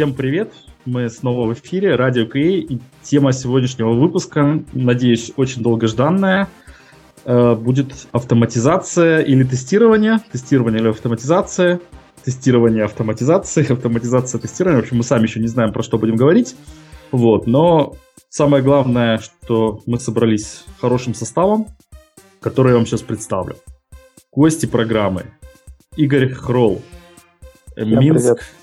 Всем привет! Мы снова в эфире, Радио КИ, и тема сегодняшнего выпуска, надеюсь, очень долгожданная, э, будет автоматизация или тестирование, тестирование или автоматизация, тестирование автоматизации, автоматизация тестирования. В общем, мы сами еще не знаем, про что будем говорить. Вот, но самое главное, что мы собрались хорошим составом, который я вам сейчас представлю. Гости программы. Игорь Хролл. Всем Минск. Привет.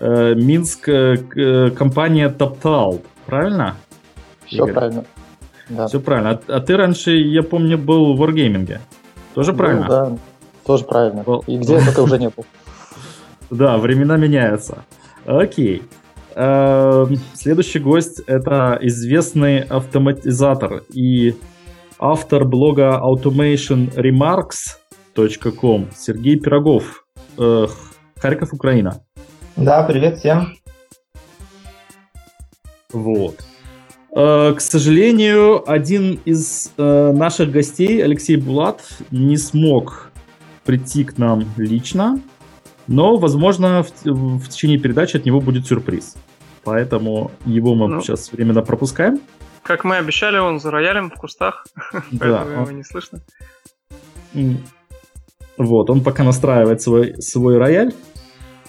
Э, Минск, э, компания TopTal, правильно? Все Игорь? правильно. Да. Все правильно. А, а ты раньше, я помню, был в Wargaming. Тоже правильно? да, тоже правильно. Был. И где я только уже не был. Да, времена меняются. Окей. Эм, следующий гость это известный автоматизатор и автор блога automationremarks.com Сергей Пирогов, э, Харьков, Украина. Да, привет всем. Вот. Э, к сожалению, один из э, наших гостей, Алексей Булат, не смог прийти к нам лично, но, возможно, в, в течение передачи от него будет сюрприз. Поэтому его мы ну, сейчас временно пропускаем. Как мы обещали, он за роялем в кустах, да, поэтому его не слышно. Вот, он пока настраивает свой, свой рояль.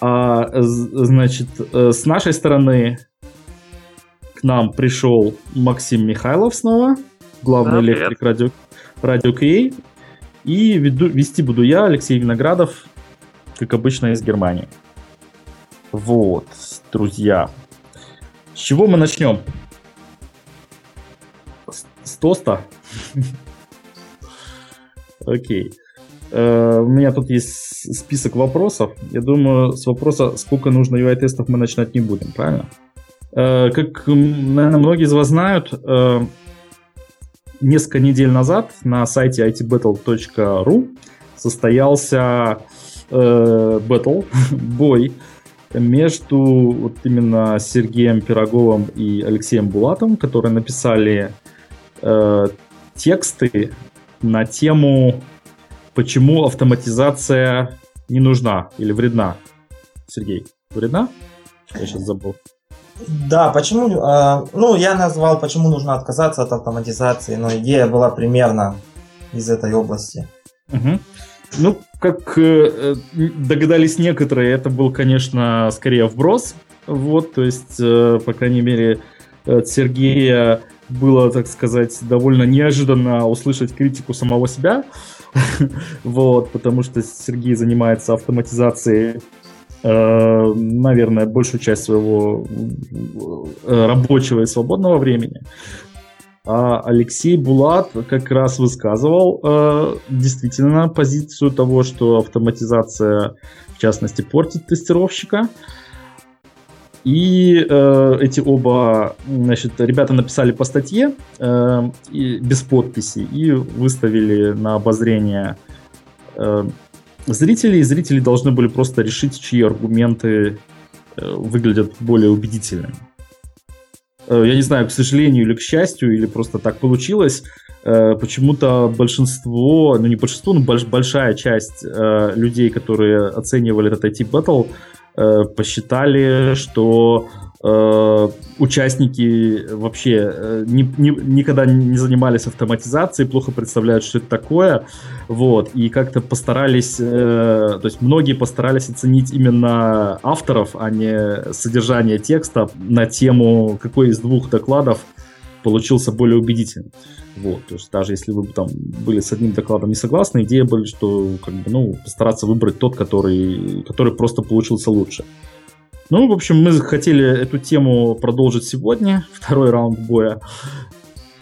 А, значит, э, с нашей стороны к нам пришел Максим Михайлов снова, главный да, электрик радио, радио КИ. И веду, вести буду я, Алексей Виноградов, как обычно, из Германии. Вот, друзья. С чего мы начнем? С, с тоста? Окей. Э, у меня тут есть список вопросов. Я думаю, с вопроса, сколько нужно UI-тестов, мы начинать не будем, правильно? Э, как, наверное, многие из вас знают, э, несколько недель назад на сайте itbattle.ru состоялся battle, бой между вот именно Сергеем Пироговым и Алексеем Булатом, которые написали тексты на тему почему автоматизация не нужна или вредна? Сергей, вредна? Я сейчас забыл. Да, почему? Э, ну, я назвал, почему нужно отказаться от автоматизации, но идея была примерно из этой области. Угу. Ну, как э, догадались некоторые, это был, конечно, скорее вброс. Вот, то есть, э, по крайней мере, от Сергея было, так сказать, довольно неожиданно услышать критику самого себя. вот, потому что Сергей занимается автоматизацией э, наверное, большую часть своего э, рабочего и свободного времени. А Алексей Булат как раз высказывал э, действительно позицию того, что автоматизация, в частности, портит тестировщика. И э, эти оба, значит, ребята написали по статье э, и, без подписи и выставили на обозрение э, зрителей. Зрители должны были просто решить, чьи аргументы э, выглядят более убедительными. Э, я не знаю, к сожалению или к счастью, или просто так получилось. Э, почему-то большинство, ну не большинство, но больш, большая часть э, людей, которые оценивали этот IT Battle, Э, посчитали, что э, участники вообще э, ни, ни, никогда не занимались автоматизацией, плохо представляют, что это такое, вот, и как-то постарались, э, то есть многие постарались оценить именно авторов, а не содержание текста на тему, какой из двух докладов получился более убедительным. Вот, то есть даже если вы там были с одним докладом не согласны, идея была, что как бы, ну, постараться выбрать тот, который, который просто получился лучше. Ну, в общем, мы хотели эту тему продолжить сегодня, второй раунд боя.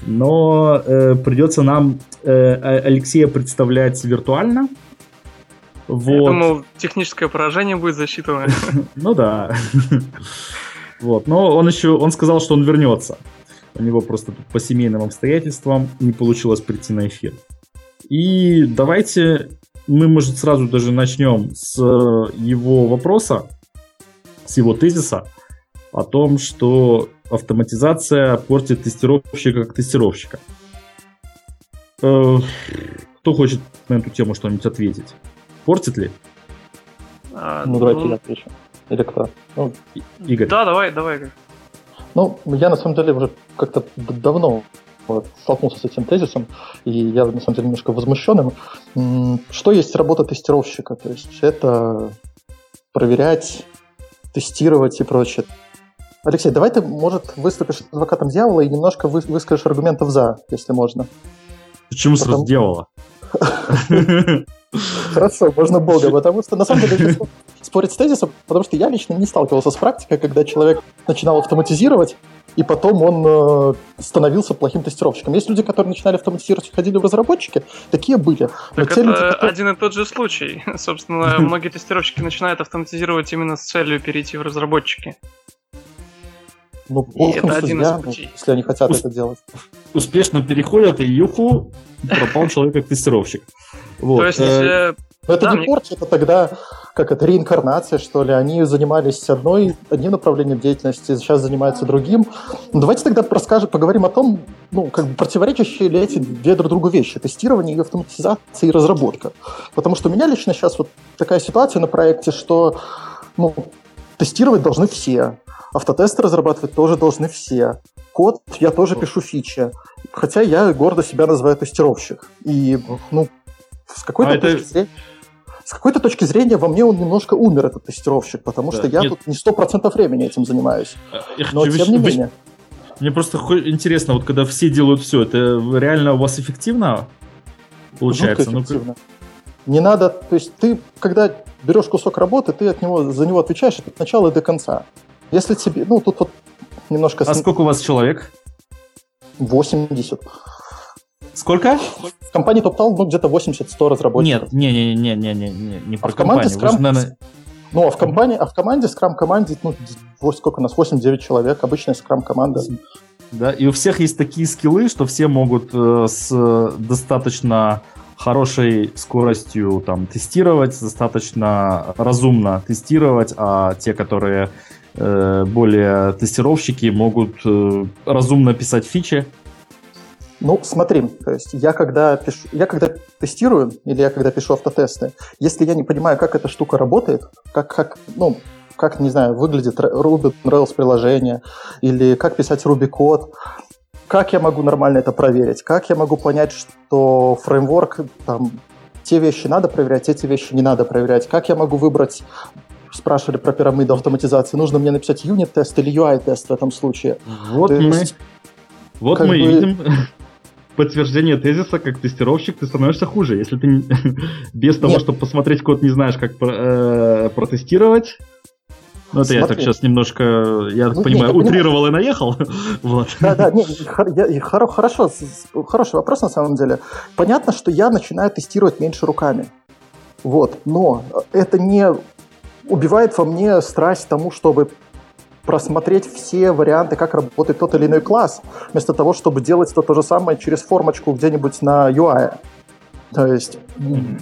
Но э, придется нам э, Алексея представлять виртуально. Вот. Я думал, техническое поражение будет засчитано. Ну да. Вот. Но он еще, он сказал, что он вернется. У него просто по семейным обстоятельствам не получилось прийти на эфир. И давайте мы, может, сразу даже начнем с э, его вопроса, с его тезиса о том, что автоматизация портит тестировщика как тестировщика. Э, кто хочет на эту тему что-нибудь ответить? Портит ли? А, ну, давайте ну, я отвечу. Или кто? Ну, Игорь. Да, давай, давай, Ну, я на самом деле уже как-то давно вот, столкнулся с этим тезисом, и я на самом деле немножко возмущенным. Что есть работа тестировщика? То есть это проверять, тестировать и прочее. Алексей, давай ты, может, выступишь адвокатом дьявола и немножко вы, выскажешь аргументов за, если можно. Почему Потому... сразу дьявола? Хорошо, можно Бога, потому что на самом деле спорить с тезисом, потому что я лично не сталкивался с практикой, когда человек начинал автоматизировать, и потом он э, становился плохим тестировщиком. Есть люди, которые начинали автоматизировать и ходили в разработчики, такие были. Так это люди, которые... один и тот же случай. Собственно, многие тестировщики начинают автоматизировать именно с целью перейти в разработчики. Ну, это один из путей. если они хотят Ус... это делать. Успешно переходят, и юху, пропал человек как тестировщик. Вот. То есть... Но это да, не мне... порча, это тогда как это реинкарнация, что ли. Они занимались одной, одним направлением деятельности, сейчас занимаются другим. Ну, давайте тогда расскажем, поговорим о том, ну, как бы противоречащие ли эти две друг другу вещи. Тестирование и автоматизация и разработка. Потому что у меня лично сейчас вот такая ситуация на проекте, что ну, тестировать должны все. Автотесты разрабатывать тоже должны все. Код я тоже пишу фичи. Хотя я гордо себя называю тестировщик. И, ну, с какой-то а точки это... зрения... С какой-то точки зрения во мне он немножко умер, этот тестировщик, потому да, что я нет. тут не сто процентов времени этим занимаюсь. Я Но хочу, тем не вы, менее. Мне просто интересно, вот когда все делают все, это реально у вас эффективно получается? Ну, эффективно. Не надо, то есть ты, когда берешь кусок работы, ты от него, за него отвечаешь от начала и до конца. Если тебе, ну, тут вот немножко... А сколько у вас человек? 80. Сколько? В компании TopTal ну, где-то 80-100 разработчиков. Нет, не, не, не, не, не, не, не про а в команде компанию. Scrum... наверное... Ну, а в компании, а в команде, Scrum команде, ну, сколько у нас, 8-9 человек, обычная Scrum команда. Да, и у всех есть такие скиллы, что все могут э, с достаточно хорошей скоростью там тестировать, достаточно разумно тестировать, а те, которые э, более тестировщики, могут э, разумно писать фичи, ну, смотри, то есть я когда, пишу, я когда тестирую, или я когда пишу автотесты, если я не понимаю, как эта штука работает, как, как ну, как, не знаю, выглядит Ruby Rails приложение, или как писать Ruby код, как я могу нормально это проверить, как я могу понять, что фреймворк, там, те вещи надо проверять, эти вещи не надо проверять, как я могу выбрать спрашивали про пирамиду автоматизации, нужно мне написать юнит-тест или UI-тест в этом случае. Вот То мы, есть, вот мы бы... видим подтверждение тезиса, как тестировщик, ты становишься хуже. Если ты без того, чтобы посмотреть код, не знаешь, как э, протестировать, ну, это Смотри. я так сейчас немножко, я так ну, понимаю, не, утрировал понимаю. и наехал. вот. Да, да, не, я, хорошо, хороший вопрос на самом деле. Понятно, что я начинаю тестировать меньше руками. Вот, но это не убивает во мне страсть тому, чтобы просмотреть все варианты, как работает тот или иной класс, вместо того, чтобы делать то, то же самое через формочку где-нибудь на UI. То есть,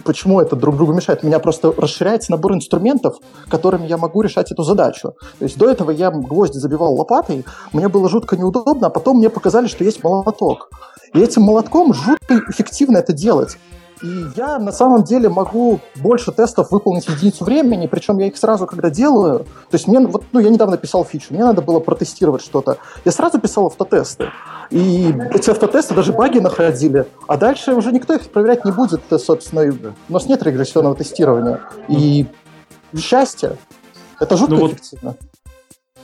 почему это друг другу мешает? У меня просто расширяется набор инструментов, которыми я могу решать эту задачу. То есть, до этого я гвозди забивал лопатой, мне было жутко неудобно, а потом мне показали, что есть молоток. И этим молотком жутко эффективно это делать. И я на самом деле могу больше тестов выполнить в единицу времени, причем я их сразу, когда делаю, то есть мне, вот, ну, я недавно писал фичу, мне надо было протестировать что-то, я сразу писал автотесты, и эти автотесты даже баги находили, а дальше уже никто их проверять не будет, собственно, у нас нет регрессионного тестирования, и счастье, это жутко ну, эффективно.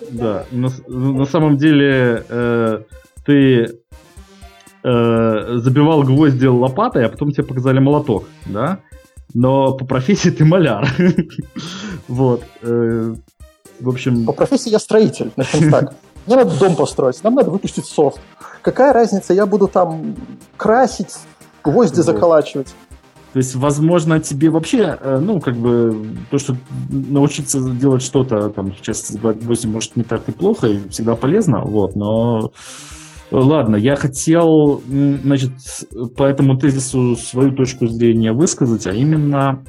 Вот, да, на, на самом деле э, ты э, забивал гвозди лопатой, а потом тебе показали молоток, да? Но по профессии ты маляр. вот. Э, в общем... По профессии я строитель, начнем так. Мне надо дом построить, нам надо выпустить софт. Какая разница, я буду там красить, гвозди вот. заколачивать. То есть, возможно, тебе вообще, э, ну, как бы, то, что научиться делать что-то, там, сейчас гвозди, может, не так и плохо, и всегда полезно, вот, но Ладно, я хотел, значит, по этому тезису свою точку зрения высказать, а именно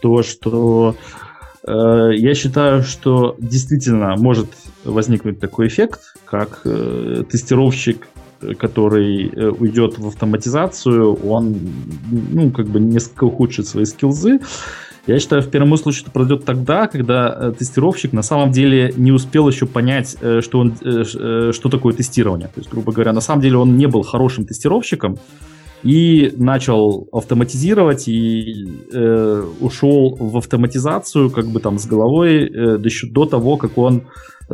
то, что э, я считаю, что действительно может возникнуть такой эффект, как э, тестировщик, который э, уйдет в автоматизацию, он, ну, как бы несколько ухудшит свои скилзы, Я считаю, в первом случае это произойдет тогда, когда э, тестировщик на самом деле не успел еще понять, э, что, он, э, что такое тестирование. То есть, грубо говоря, на самом деле он не был хорошим тестировщиком и начал автоматизировать и э, ушел в автоматизацию как бы там с головой э, до, до того, как он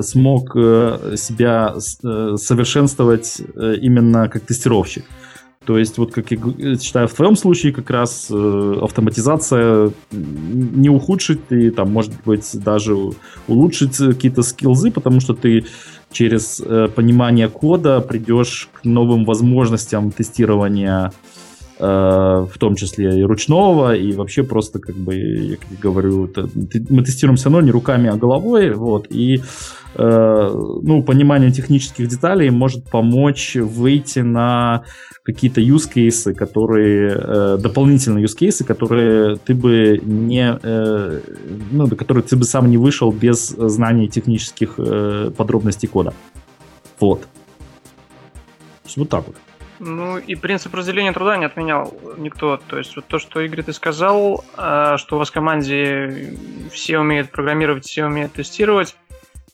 смог э, себя э, совершенствовать э, именно как тестировщик. То есть, вот как я считаю, в твоем случае как раз э, автоматизация не ухудшит и там, может быть, даже улучшить какие-то скиллзы, потому что ты через э, понимание кода придешь к новым возможностям тестирования, э, в том числе и ручного, и вообще просто, как бы, я говорю, мы тестируем все равно не руками, а головой, вот, и Э, ну, понимание технических деталей может помочь выйти на какие-то use cases, которые э, дополнительные use cases, которые ты бы не, э, ну, до которых ты бы сам не вышел без знаний технических э, подробностей кода. Вот. Вот так вот. Ну и принцип разделения труда не отменял никто. То есть вот то, что Игорь ты сказал, э, что у вас в команде все умеют программировать, все умеют тестировать,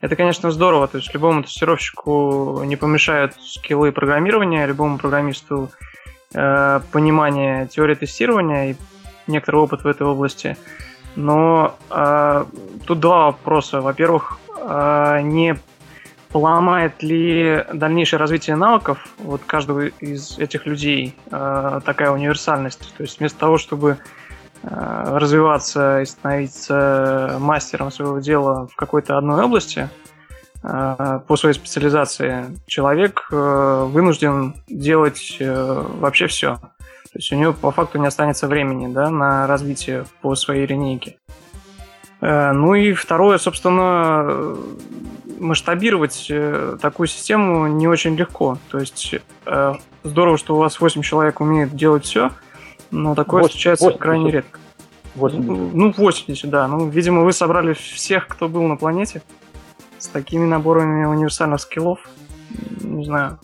это, конечно, здорово. То есть любому тестировщику не помешают скиллы программирования, любому программисту э, понимание теории тестирования и некоторый опыт в этой области. Но э, тут два вопроса. Во-первых, э, не поломает ли дальнейшее развитие навыков вот каждого из этих людей э, такая универсальность? То есть вместо того, чтобы Э, развиваться и становиться мастером своего дела в какой-то одной области э, по своей специализации, человек э, вынужден делать вообще все. То есть у него по факту не останется времени да, на развитие по своей линейке. Ну и второе, собственно, масштабировать такую систему не очень легко. То есть здорово, что у вас 8 человек умеют делать все – но такое 8, встречается 80. крайне редко. 80. Ну, 80, да. Ну, видимо, вы собрали всех, кто был на планете с такими наборами универсальных скиллов. Не знаю.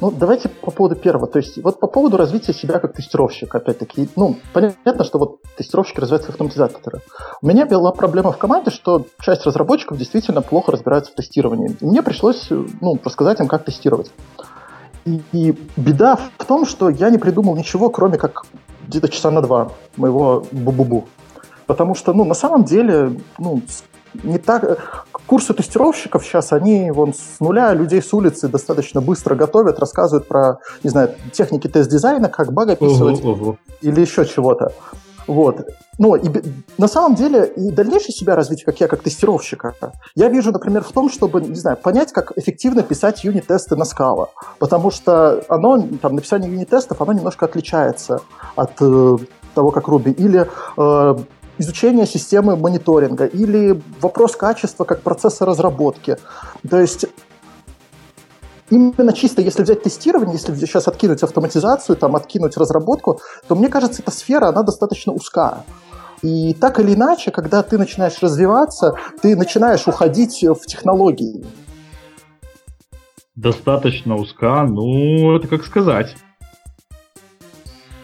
Ну, давайте по поводу первого. То есть, вот по поводу развития себя как тестировщика, опять-таки, ну, понятно, что вот тестировщики развиваются как автоматизаторы. У меня была проблема в команде, что часть разработчиков действительно плохо разбираются в тестировании. И мне пришлось, ну, рассказать им, как тестировать. И, и беда в том, что я не придумал ничего, кроме как где-то часа на два моего бу-бу-бу. Потому что, ну, на самом деле, ну, не так... Курсы тестировщиков сейчас, они вон с нуля людей с улицы достаточно быстро готовят, рассказывают про, не знаю, техники тест-дизайна, как баг описывать угу, угу. или еще чего-то. Вот. Но и, на самом деле и дальнейшее себя развитие, как я, как тестировщика, я вижу, например, в том, чтобы, не знаю, понять, как эффективно писать юнит-тесты на скала. Потому что оно, там, написание юнит-тестов, оно немножко отличается от э, того, как Ruby. Или э, изучение системы мониторинга, или вопрос качества как процесса разработки. То есть именно чисто, если взять тестирование, если сейчас откинуть автоматизацию, там, откинуть разработку, то мне кажется, эта сфера, она достаточно узка. И так или иначе, когда ты начинаешь развиваться, ты начинаешь уходить в технологии. Достаточно узка, ну, это как сказать.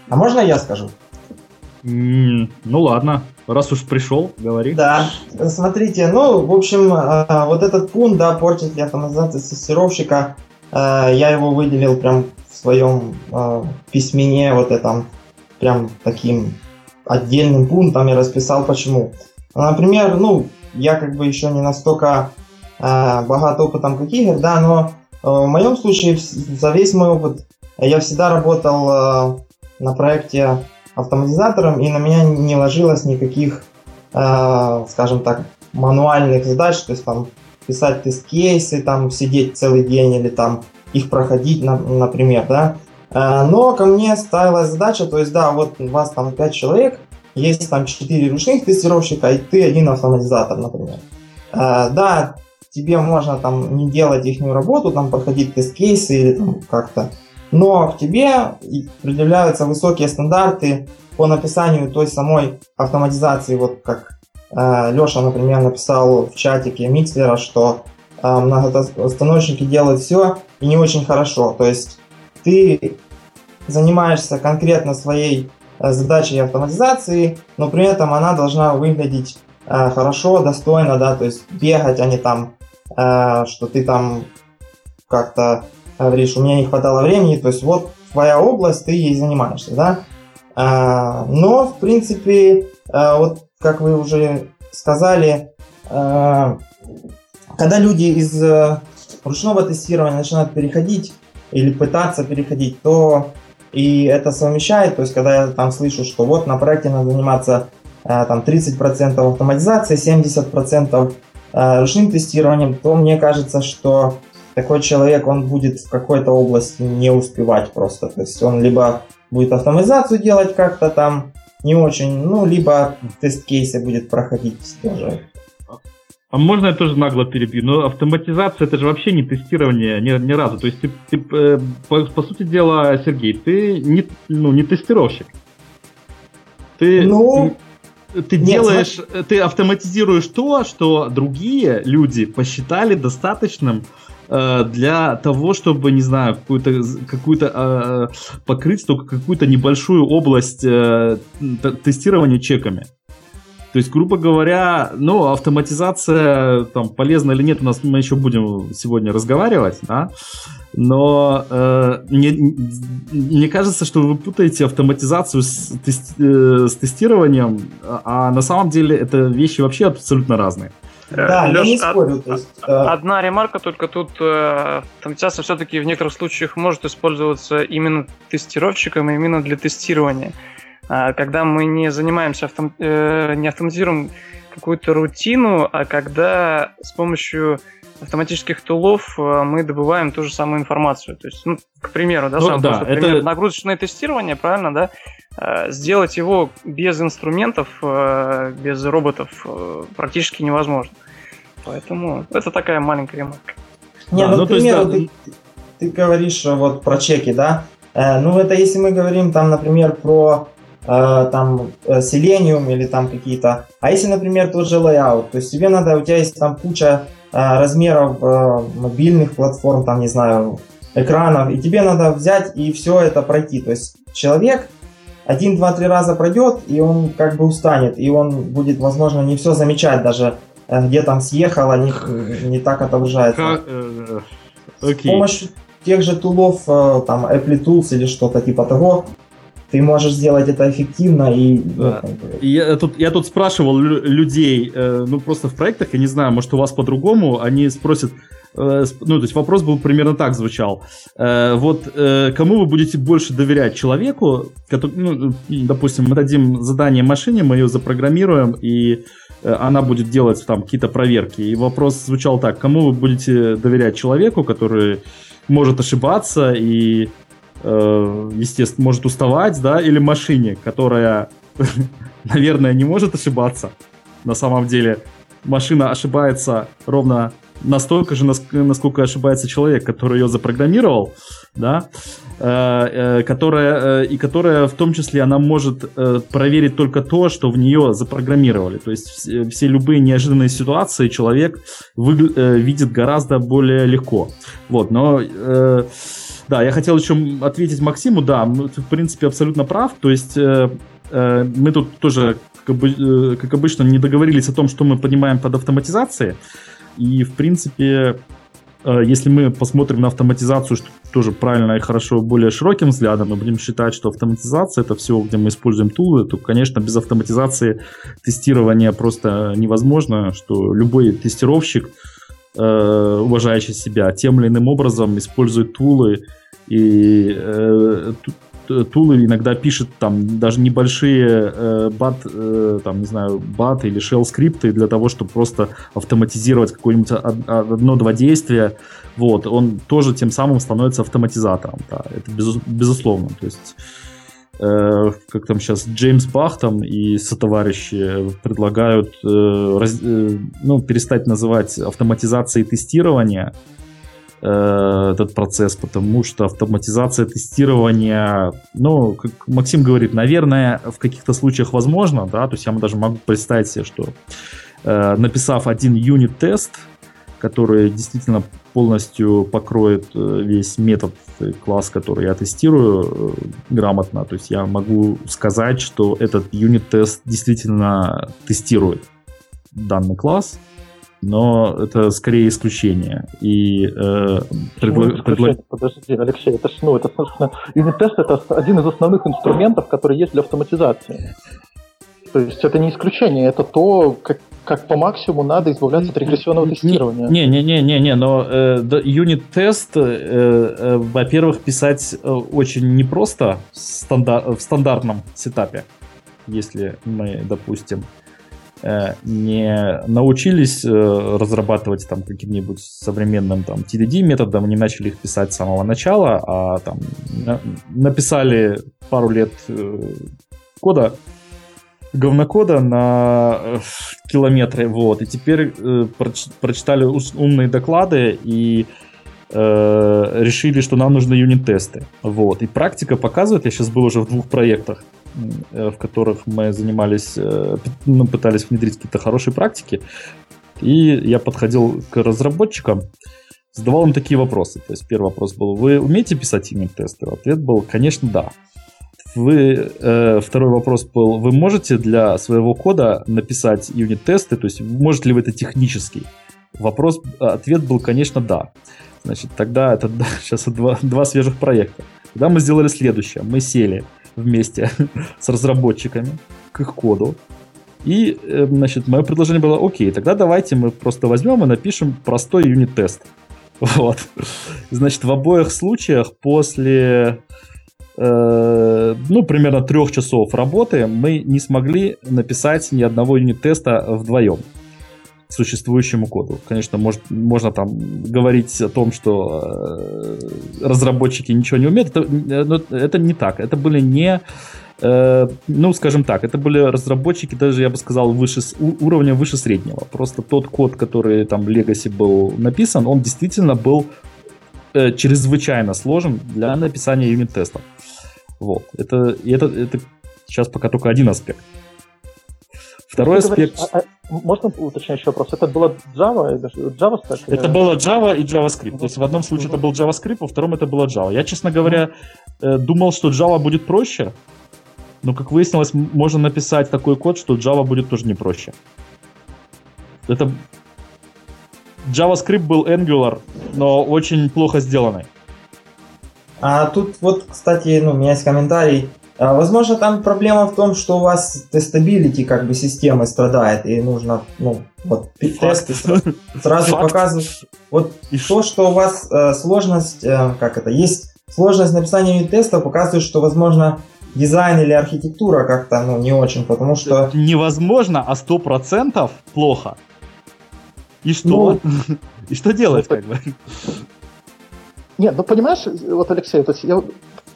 А можно я скажу? Mm, ну ладно, раз уж пришел, говори. Да, смотрите, ну, в общем, а, вот этот пункт, да, портит ли автоматизация тестировщика, Э, я его выделил прям в своем э, письмене, вот этом, прям таким отдельным пунктом я расписал почему. Например, ну, я как бы еще не настолько э, богат опытом, как Игорь, да, но в моем случае за весь мой опыт я всегда работал на проекте автоматизатором, и на меня не ложилось никаких, скажем так, мануальных задач, то есть там писать тест-кейсы, там сидеть целый день или там их проходить, например, да. А, но ко мне ставилась задача, то есть, да, вот у вас там 5 человек, есть там 4 ручных тестировщика, и ты один автоматизатор, например. А, да, тебе можно там не делать их работу, там проходить тест-кейсы или там как-то, но к тебе предъявляются высокие стандарты по написанию той самой автоматизации, вот как Э, Леша, например, написал в чатике Микслера, что э, многостаночники делают все и не очень хорошо. То есть ты занимаешься конкретно своей задачей автоматизации, но при этом она должна выглядеть хорошо, достойно, да, то есть бегать, а не там, что ты там как-то говоришь, у меня не хватало времени, то есть вот твоя область, ты ей занимаешься, да. Но, в принципе, вот как вы уже сказали, когда люди из ручного тестирования начинают переходить или пытаться переходить, то и это совмещает, то есть когда я там слышу, что вот на проекте надо заниматься э, там 30% автоматизации, 70% э, ручным тестированием, то мне кажется, что такой человек, он будет в какой-то области не успевать просто. То есть он либо будет автоматизацию делать как-то там не очень, ну, либо тест-кейсы будет проходить тоже а можно я тоже нагло перебью? Но автоматизация это же вообще не тестирование ни, ни разу. То есть ты, ты э, по, по сути дела, Сергей, ты не, ну, не тестировщик. Ты, ну, ты, ты нет, делаешь, смотри. ты автоматизируешь то, что другие люди посчитали достаточным э, для того, чтобы, не знаю, какую-то какую э, покрыть только какую-то небольшую область э, тестирования чеками. То есть, грубо говоря, ну, автоматизация там полезна или нет, у нас мы еще будем сегодня разговаривать, да. Но э, мне, мне кажется, что вы путаете автоматизацию с, тести, э, с тестированием, а на самом деле это вещи вообще абсолютно разные. Да, Леш, я не спорю. То есть, э... Одна ремарка только тут. Э, автоматизация все-таки в некоторых случаях может использоваться именно тестировщиком, именно для тестирования. А, когда мы не занимаемся, автом... Э, не автоматизируем какую-то рутину, а когда с помощью автоматических тулов э, мы добываем ту же самую информацию. То есть, ну, к примеру, да, ну, сам да, это... пример, нагрузочное тестирование, правильно, да? Э, сделать его без инструментов, без роботов практически невозможно. Поэтому это такая маленькая ремарка. Не, да, ну, ну, к примеру, есть, да... ты, ты говоришь вот про чеки, да? ну, это если мы говорим там, например, про Э, там э, Selenium или там какие-то. А если, например, тот же layout, то есть тебе надо, у тебя есть там куча э, размеров мобильных платформ, там, не знаю, экранов, и тебе надо взять и все это пройти. То есть человек один, два, три раза пройдет, и он как бы устанет, и он будет, возможно, не все замечать даже, где там съехало, не, не так отображается. Э, okay. С помощью тех же тулов, там, Apple Tools или что-то типа того, ты можешь сделать это эффективно и... Да. Я, тут, я тут спрашивал людей, э, ну просто в проектах, я не знаю, может у вас по-другому, они спросят, э, ну то есть вопрос был примерно так звучал. Э, вот кому вы будете больше доверять человеку, который, ну, допустим, мы дадим задание машине, мы ее запрограммируем и она будет делать там какие-то проверки. И вопрос звучал так, кому вы будете доверять человеку, который может ошибаться и э, естественно, может уставать, да, или машине, которая, наверное, не может ошибаться. На самом деле машина ошибается ровно настолько же, насколько ошибается человек, который ее запрограммировал, да, э, э, которая, э, и которая в том числе она может э, проверить только то, что в нее запрограммировали. То есть все, все любые неожиданные ситуации человек вы, э, видит гораздо более легко. Вот, но э, да, я хотел еще ответить Максиму, да, в принципе, абсолютно прав. То есть э, э, мы тут тоже, как, бы, э, как обычно, не договорились о том, что мы понимаем под автоматизацией. И, в принципе, э, если мы посмотрим на автоматизацию, что тоже правильно и хорошо, более широким взглядом, мы будем считать, что автоматизация это все, где мы используем тулы, то, конечно, без автоматизации тестирование просто невозможно, что любой тестировщик, э, уважающий себя, тем или иным образом использует тулы, и э, тулы иногда пишет там даже небольшие э, бат, э, там, не знаю, бат или shell скрипты для того, чтобы просто автоматизировать какое-нибудь одно-два действия. Вот, он тоже тем самым становится автоматизатором. Да, это без, безусловно. То есть э, как там сейчас Джеймс Бах там и сотоварищи предлагают э, раз, э, ну, перестать называть автоматизацией тестирования, Э, этот процесс, потому что автоматизация тестирования, ну, как Максим говорит, наверное, в каких-то случаях возможно, да, то есть я даже могу представить себе, что э, написав один юнит-тест, который действительно полностью покроет э, весь метод класс, который я тестирую грамотно. То есть я могу сказать, что этот юнит-тест действительно тестирует данный класс, но это скорее исключение. И э, предла... предла... Подожди, Алексей, это ну, это, собственно, юнит-тест это один из основных инструментов, которые есть для автоматизации. То есть это не исключение, это то, как, как по максимуму надо избавляться от регрессионного тестирования. Не-не-не-не, но э, юнит-тест, э, э, во-первых, писать э, очень непросто в, стандар- в стандартном сетапе, если мы, допустим, Э, не научились разрабатывать там каким-нибудь современным там TDD методом, не начали их писать с самого начала, а там написали пару лет кода, говнокода на километры, вот, и теперь прочитали умные доклады и решили, что нам нужны юнит-тесты. Вот. И практика показывает, я сейчас был уже в двух проектах, Э, в которых мы занимались, э, ну, пытались внедрить какие-то хорошие практики. И я подходил к разработчикам, задавал им такие вопросы. То есть первый вопрос был, вы умеете писать юнит-тесты? Ответ был, конечно, да. Вы, э, второй вопрос был, вы можете для своего кода написать юнит-тесты, то есть можете ли вы это технически? Вопрос, ответ был, конечно, да. Значит, тогда это сейчас два, два свежих проекта. Тогда мы сделали следующее. Мы сели, вместе с разработчиками к их коду. И, э, значит, мое предложение было, окей, тогда давайте мы просто возьмем и напишем простой юнит-тест. Вот. Значит, в обоих случаях после, ну, примерно трех часов работы мы не смогли написать ни одного юнит-теста вдвоем существующему коду. Конечно, может, можно там говорить о том, что э, разработчики ничего не умеют, это, э, но это не так. Это были не, э, ну, скажем так, это были разработчики, даже, я бы сказал, выше, уровня выше среднего. Просто тот код, который там в Legacy был написан, он действительно был э, чрезвычайно сложен для написания юнит-тестов. Вот. Это, это, это сейчас пока только один аспект. Второй аспект... Говоришь, а, а, можно уточняющий вопрос? Это было Java? Java stack? Это было Java и JavaScript. То есть в одном случае это был JavaScript, во втором это было Java. Я, честно говоря, э, думал, что Java будет проще, но, как выяснилось, можно написать такой код, что Java будет тоже не проще. Это JavaScript был Angular, но очень плохо сделанный. А тут вот, кстати, ну, у меня есть комментарий. А, возможно, там проблема в том, что у вас testability как бы системы страдает, и нужно, ну, вот тесты сразу Факт. показывают. Вот и то, что у вас э, сложность, э, как это, есть сложность написания теста, показывает, что, возможно, дизайн или архитектура как-то, ну, не очень, потому что... Невозможно, а сто процентов плохо. И что? Ну, и что делать, ну, как бы? Нет, ну понимаешь, вот, Алексей, то есть я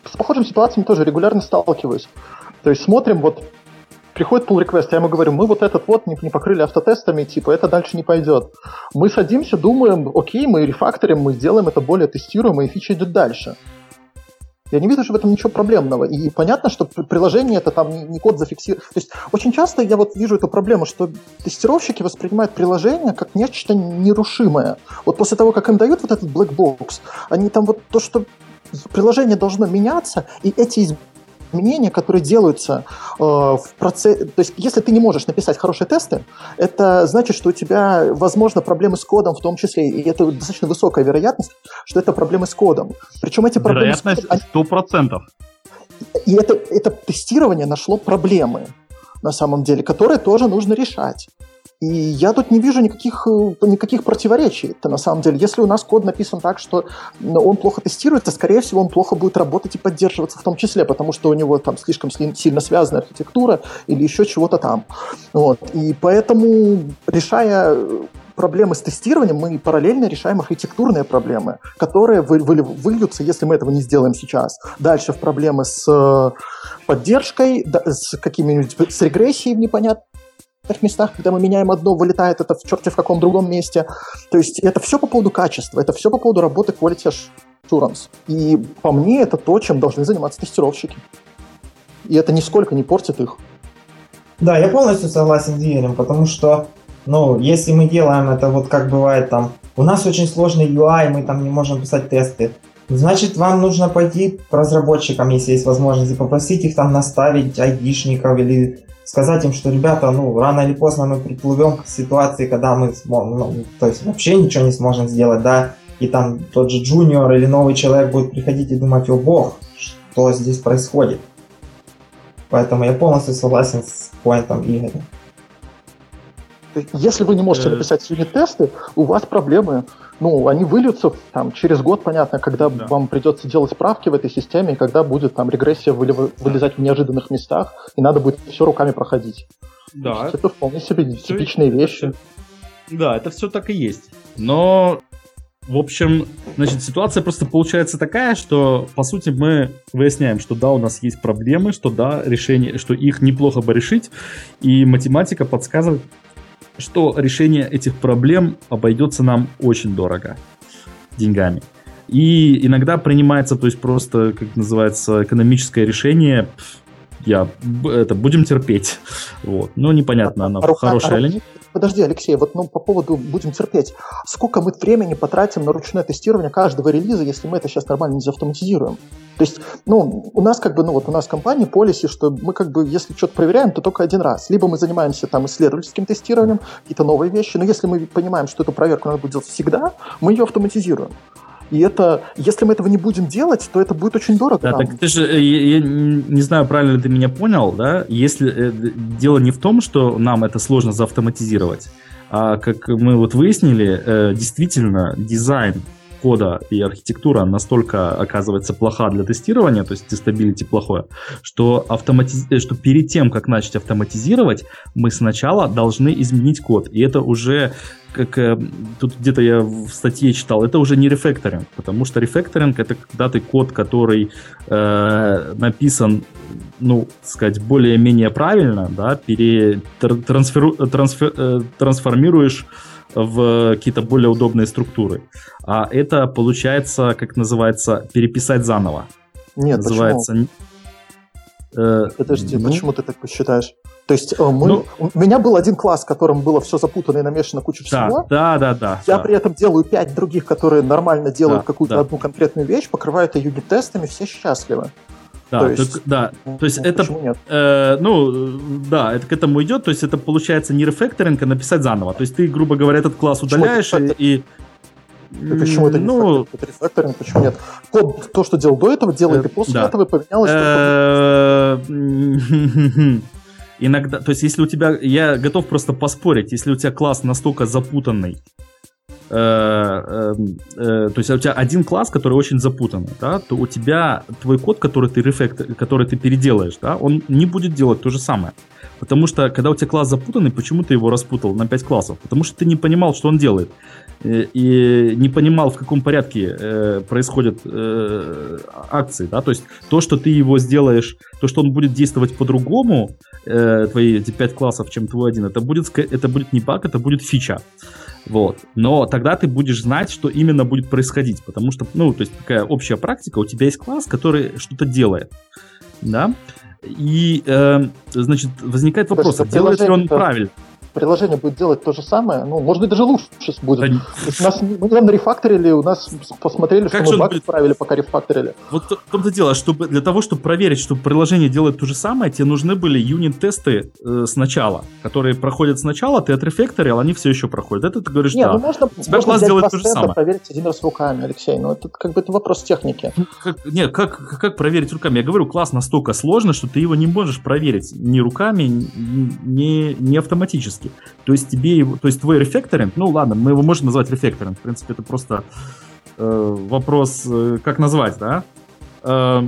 с похожими ситуациями тоже регулярно сталкиваюсь. То есть смотрим, вот приходит pull request, я ему говорю, мы вот этот вот не, не покрыли автотестами, типа, это дальше не пойдет. Мы садимся, думаем, окей, мы рефакторим, мы сделаем это более тестируемо, и фича идет дальше. Я не вижу в этом ничего проблемного. И понятно, что приложение это там не код зафиксировано. То есть очень часто я вот вижу эту проблему, что тестировщики воспринимают приложение как нечто нерушимое. Вот после того, как им дают вот этот black box, они там вот то, что приложение должно меняться, и эти изменения, которые делаются э, в процессе... То есть, если ты не можешь написать хорошие тесты, это значит, что у тебя, возможно, проблемы с кодом в том числе, и это достаточно высокая вероятность, что это проблемы с кодом. Причем эти проблемы... Вероятность сто процентов. И это, это тестирование нашло проблемы, на самом деле, которые тоже нужно решать. И я тут не вижу никаких, э, никаких противоречий. Это на самом деле, если у нас код написан так, что он плохо тестируется, скорее всего, он плохо будет работать и поддерживаться в том числе, потому что у него там слишком сильно связана архитектура или еще чего-то там. Вот. И поэтому, решая проблемы с тестированием, мы параллельно решаем архитектурные проблемы, которые вы, вы, выльются, если мы этого не сделаем сейчас. Дальше в проблемы с э, поддержкой, с какими-нибудь с регрессией непонятно местах, когда мы меняем одно, вылетает это в черте в каком другом месте. То есть это все по поводу качества, это все по поводу работы quality assurance. И по мне это то, чем должны заниматься тестировщики. И это нисколько не портит их. Да, я полностью согласен с Игорем, потому что ну, если мы делаем это вот как бывает там, у нас очень сложный UI, мы там не можем писать тесты, значит, вам нужно пойти к разработчикам, если есть возможность, и попросить их там наставить айдишников или сказать им, что, ребята, ну, рано или поздно мы приплывем к ситуации, когда мы сможем, ну, то есть вообще ничего не сможем сделать, да, и там тот же джуниор или новый человек будет приходить и думать, о бог, что здесь происходит. Поэтому я полностью согласен с поинтом Игоря. Если вы не можете э. написать юнит-тесты, у вас проблемы. Ну, они выльются там, через год, понятно, когда да. вам придется делать справки в этой системе, и когда будет там регрессия вылезать в неожиданных местах, и надо будет все руками проходить. Да. Это вполне себе типичные вещи. Да, это все так и есть. Но в общем, значит, ситуация просто получается такая, что, по сути, мы выясняем, что да, у нас есть проблемы, что да, решение, что их неплохо бы решить, и математика подсказывает, что решение этих проблем обойдется нам очень дорого деньгами. И иногда принимается, то есть просто, как называется, экономическое решение, я, это, будем терпеть. Вот. Ну, непонятно, она а, хорошая а, или нет. Подожди, Алексей, вот ну, по поводу будем терпеть. Сколько мы времени потратим на ручное тестирование каждого релиза, если мы это сейчас нормально не заавтоматизируем? То есть, ну, у нас как бы, ну вот у нас компания полиси, что мы как бы, если что-то проверяем, то только один раз. Либо мы занимаемся там исследовательским тестированием, какие-то новые вещи, но если мы понимаем, что эту проверку надо будет делать всегда, мы ее автоматизируем. И это, если мы этого не будем делать, то это будет очень дорого. Да, нам. так ты же, э, я, я не знаю, правильно ли ты меня понял, да? Если э, дело не в том, что нам это сложно заавтоматизировать, а как мы вот выяснили, э, действительно дизайн кода и архитектура настолько оказывается плоха для тестирования, то есть тестабилити плохое, что, автоматиз... что перед тем, как начать автоматизировать, мы сначала должны изменить код. И это уже как э, тут где-то я в статье читал, это уже не рефакторинг, потому что рефакторинг это когда ты код, который э, написан, ну, сказать, более-менее правильно, да, пере, трансфер, э, трансформируешь в какие-то более удобные структуры. А это получается, как называется, переписать заново. Нет, называется... почему? Э, Подожди, ну... почему ты так посчитаешь? То есть э, мы, ну, у меня был один класс, в котором было все запутано и намешано куча да, всего. Да, да, да. Я да. при этом делаю пять других, которые нормально делают да, какую-то да. одну конкретную вещь, покрываю это юнит-тестами, все счастливы. Да, то есть, так, да. То есть ну, это, э, ну, да, это к этому идет. То есть это получается не рефакторинг, а написать заново. То есть ты, грубо говоря, этот класс удаляешь и, и и почему это не ну, это рефакторинг, почему нет? Код, то, что делал до этого, делает, и после да. этого поменялось. Э, иногда, то есть если у тебя, я готов просто поспорить, если у тебя класс настолько запутанный, Э, эм, э, то есть у тебя один класс, который очень запутанный, да, то у тебя твой код, который ты рефект, который ты переделаешь, да, он не будет делать то же самое. Потому что, когда у тебя класс запутанный, почему ты его распутал на 5 классов? Потому что ты не понимал, что он делает. Э, и не понимал, в каком порядке э, происходят э, акции. Да? То есть то, что ты его сделаешь, то, что он будет действовать по-другому, э, твои эти 5 классов, чем твой один, это будет, это будет не баг, это будет фича. Вот. Но тогда ты будешь знать, что именно будет происходить, потому что, ну, то есть такая общая практика, у тебя есть класс, который что-то делает, да, и, э, значит, возникает вопрос, а делает ли он правильно? Приложение будет делать то же самое, ну, может быть, даже лучше будет. Да. У нас, мы недавно рефакторили, у нас посмотрели, как что мы баг исправили, пока рефакторили. Вот в том-то дело, чтобы, для того, чтобы проверить, что приложение делает то же самое, тебе нужны были юнит-тесты э, сначала, которые проходят сначала, ты отрефакторил, они все еще проходят. Это ты говоришь, Не, да. ну можно, у тебя можно класс делает то же самое. проверить один раз руками, Алексей, ну это как бы это вопрос техники. Ну, как, нет, как, как проверить руками? Я говорю, класс настолько сложный, что ты его не можешь проверить ни руками, ни, ни автоматически фактически. То есть тебе то есть твой рефакторинг, ну ладно, мы его можем назвать рефакторинг, в принципе, это просто э, вопрос, э, как назвать, да? Э,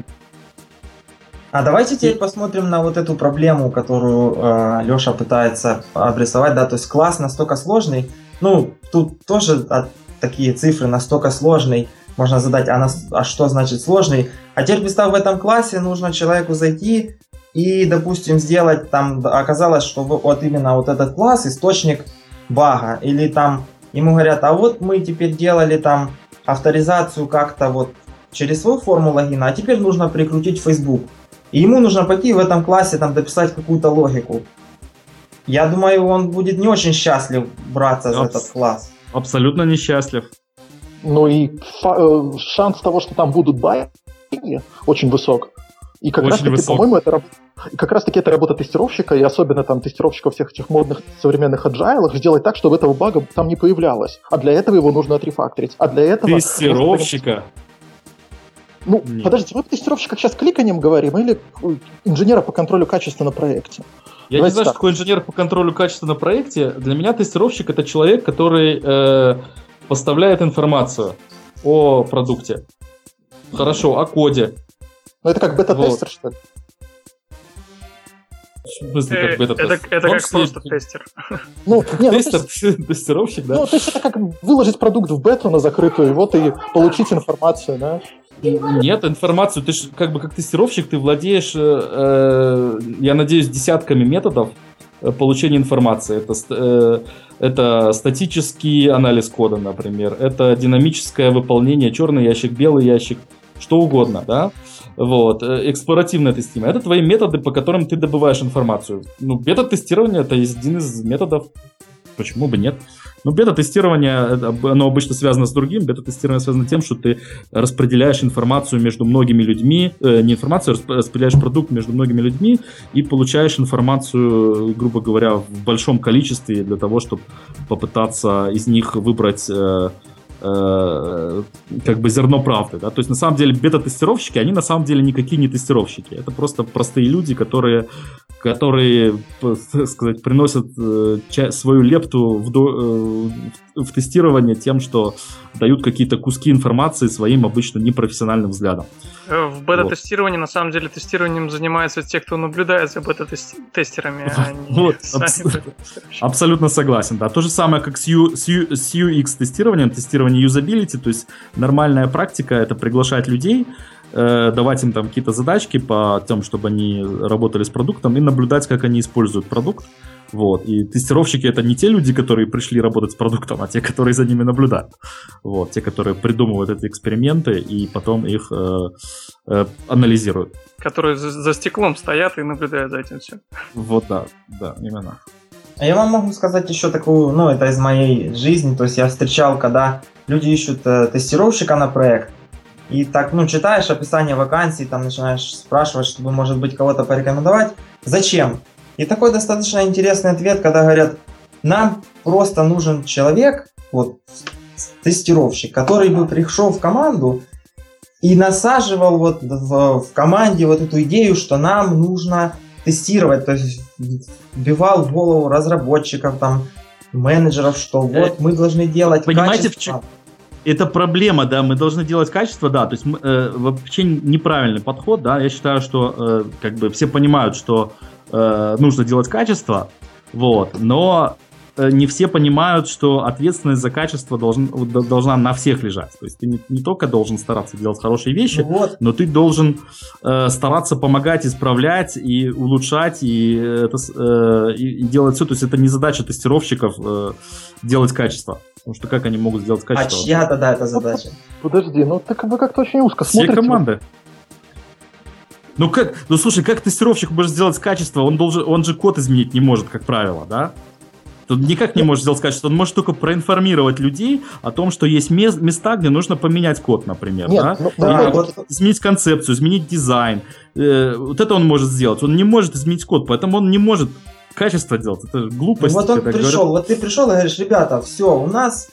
а давайте теперь посмотрим на вот эту проблему, которую э, Леша пытается обрисовать, да, то есть класс настолько сложный, ну, тут тоже а, такие цифры настолько сложный, можно задать, а, нас, а что значит сложный? А теперь представь, в этом классе нужно человеку зайти, и, допустим, сделать там, оказалось, что вот именно вот этот класс источник бага, или там ему говорят, а вот мы теперь делали там авторизацию как-то вот через свою форму логина, а теперь нужно прикрутить Facebook. И ему нужно пойти в этом классе там дописать какую-то логику. Я думаю, он будет не очень счастлив браться за Абс- этот класс. Абсолютно несчастлив. Ну и фа- э, шанс того, что там будут баги, очень высок. И как Очень раз таки, высок. по-моему, это и как раз таки это работа тестировщика, и особенно там тестировщиков всех этих модных современных agile, сделать так, чтобы этого бага там не появлялось. А для этого его нужно отрефакторить. А для этого... Тестировщика. Ну, Нет. подождите, мы про тестировщика сейчас кликанием говорим или инженера по контролю качества на проекте? Я не Давайте знаю, так. что такое инженер по контролю качества на проекте. Для меня тестировщик это человек, который э, поставляет информацию о продукте. Хорошо, о коде. Ну, это как бета-тестер, что ли? Смысле, Э, как бы Это, это, это как просто тестер. Ну, не, ну, Тестер, тестировщик, да? Ну, то есть это как выложить продукт в бету на закрытую, и вот и получить информацию, да? Нет, информацию, ты ж как бы как тестировщик, ты владеешь, э, э, я надеюсь, десятками методов э, получения информации. Это, э, это статический анализ кода, например, это динамическое выполнение, черный ящик, белый ящик, что угодно, да? Вот, э, эксплоративное тестирование. Это твои методы, по которым ты добываешь информацию. Ну, бета-тестирование это один из методов. Почему бы нет? Ну, бета-тестирование, оно обычно связано с другим. Бета-тестирование связано тем, что ты распределяешь информацию между многими людьми, э, не информацию, а расп- распределяешь продукт между многими людьми и получаешь информацию, грубо говоря, в большом количестве для того, чтобы попытаться из них выбрать э, э, как бы зерно правды. Да? То есть на самом деле бета-тестировщики, они на самом деле никакие не тестировщики. Это просто простые люди, которые которые, так сказать, приносят э, свою лепту в, до- э, в тестирование тем, что дают какие-то куски информации своим обычно непрофессиональным взглядом. Э, В бета-тестировании, на самом деле, тестированием занимаются те, кто наблюдает за бета-тестерами, а не Вот, абс-. Абсолютно согласен, да. То же самое, как с, U- с, U- с UX тестированием, тестирование юзабилити, то есть нормальная практика это приглашать людей, э, давать им там какие-то задачки по тем, чтобы они работали с продуктом и наблюдать, как они используют продукт. Вот. И тестировщики это не те люди, которые пришли работать с продуктом, а те, которые за ними наблюдают. Вот. Те, которые придумывают эти эксперименты и потом их э, э, анализируют. Которые за, за стеклом стоят и наблюдают за этим все. Вот да, да, именно. А я вам могу сказать еще такую, ну, это из моей жизни, то есть я встречал, когда люди ищут э, тестировщика на проект, и так, ну, читаешь описание вакансий, там начинаешь спрашивать, чтобы, может быть, кого-то порекомендовать. Зачем? И такой достаточно интересный ответ, когда говорят, нам просто нужен человек, вот, тестировщик, который бы пришел в команду и насаживал вот в, в команде вот эту идею, что нам нужно тестировать, то есть вбивал в голову разработчиков, там, менеджеров, что вот мы должны делать понимаете, в качество. это проблема, да, мы должны делать качество, да, то есть э, вообще неправильный подход, да, я считаю, что э, как бы все понимают, что э, нужно делать качество, вот, но э, не все понимают, что ответственность за качество должен, должна на всех лежать, то есть ты не, не только должен стараться делать хорошие вещи, Ну вот, но ты должен э, стараться помогать, исправлять и улучшать и, это, э, и, делать все. То есть это не задача тестировщиков э, делать качество. Потому что как они могут сделать а качество? чья тогда эта задача? Подожди, ну так вы как-то очень узко Все смотрите. команды. Ну как, ну слушай, как тестировщик может сделать качество? Он должен, он же код изменить не может, как правило, да? Тут никак не может сделать качество. Он может только проинформировать людей о том, что есть мес- места, где нужно поменять код, например, Нет, да? ну, ну, Да, ну, вот изменить концепцию, изменить дизайн. Э, вот это он может сделать. Он не может изменить код, поэтому он не может качество делать. Это Ну глупость. вот он пришел, говорят. вот ты пришел и говоришь, ребята, все, у нас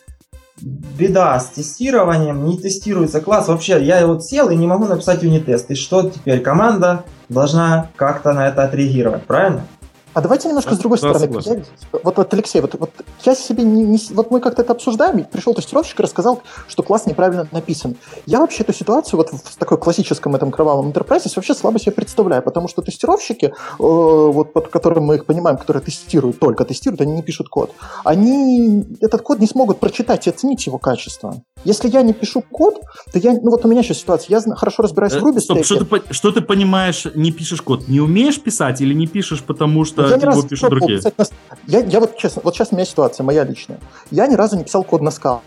беда с тестированием, не тестируется класс. Вообще, я вот сел и не могу написать юнит-тест. И что теперь? Команда должна как-то на это отреагировать, правильно? А давайте немножко с другой Да, стороны. согласен. Я- вот, вот, Алексей, вот, вот я себе не, не Вот мы как-то это обсуждаем, и пришел тестировщик и рассказал, что класс неправильно написан. Я вообще эту ситуацию вот в такой классическом этом кровавом enterprise вообще слабо себе представляю, потому что тестировщики, э, вот под которым мы их понимаем, которые тестируют, только тестируют, они не пишут код. Они этот код не смогут прочитать и оценить его качество. Если я не пишу код, то я... Ну вот у меня сейчас ситуация, я хорошо разбираюсь в Э, Ruby Стоп, что ты, что ты понимаешь, не пишешь код? Не умеешь писать или не пишешь, потому что Я ни разу пишут другие? писать на- Я, я вот честно, вот сейчас у меня ситуация моя личная. Я ни разу не писал код на скала.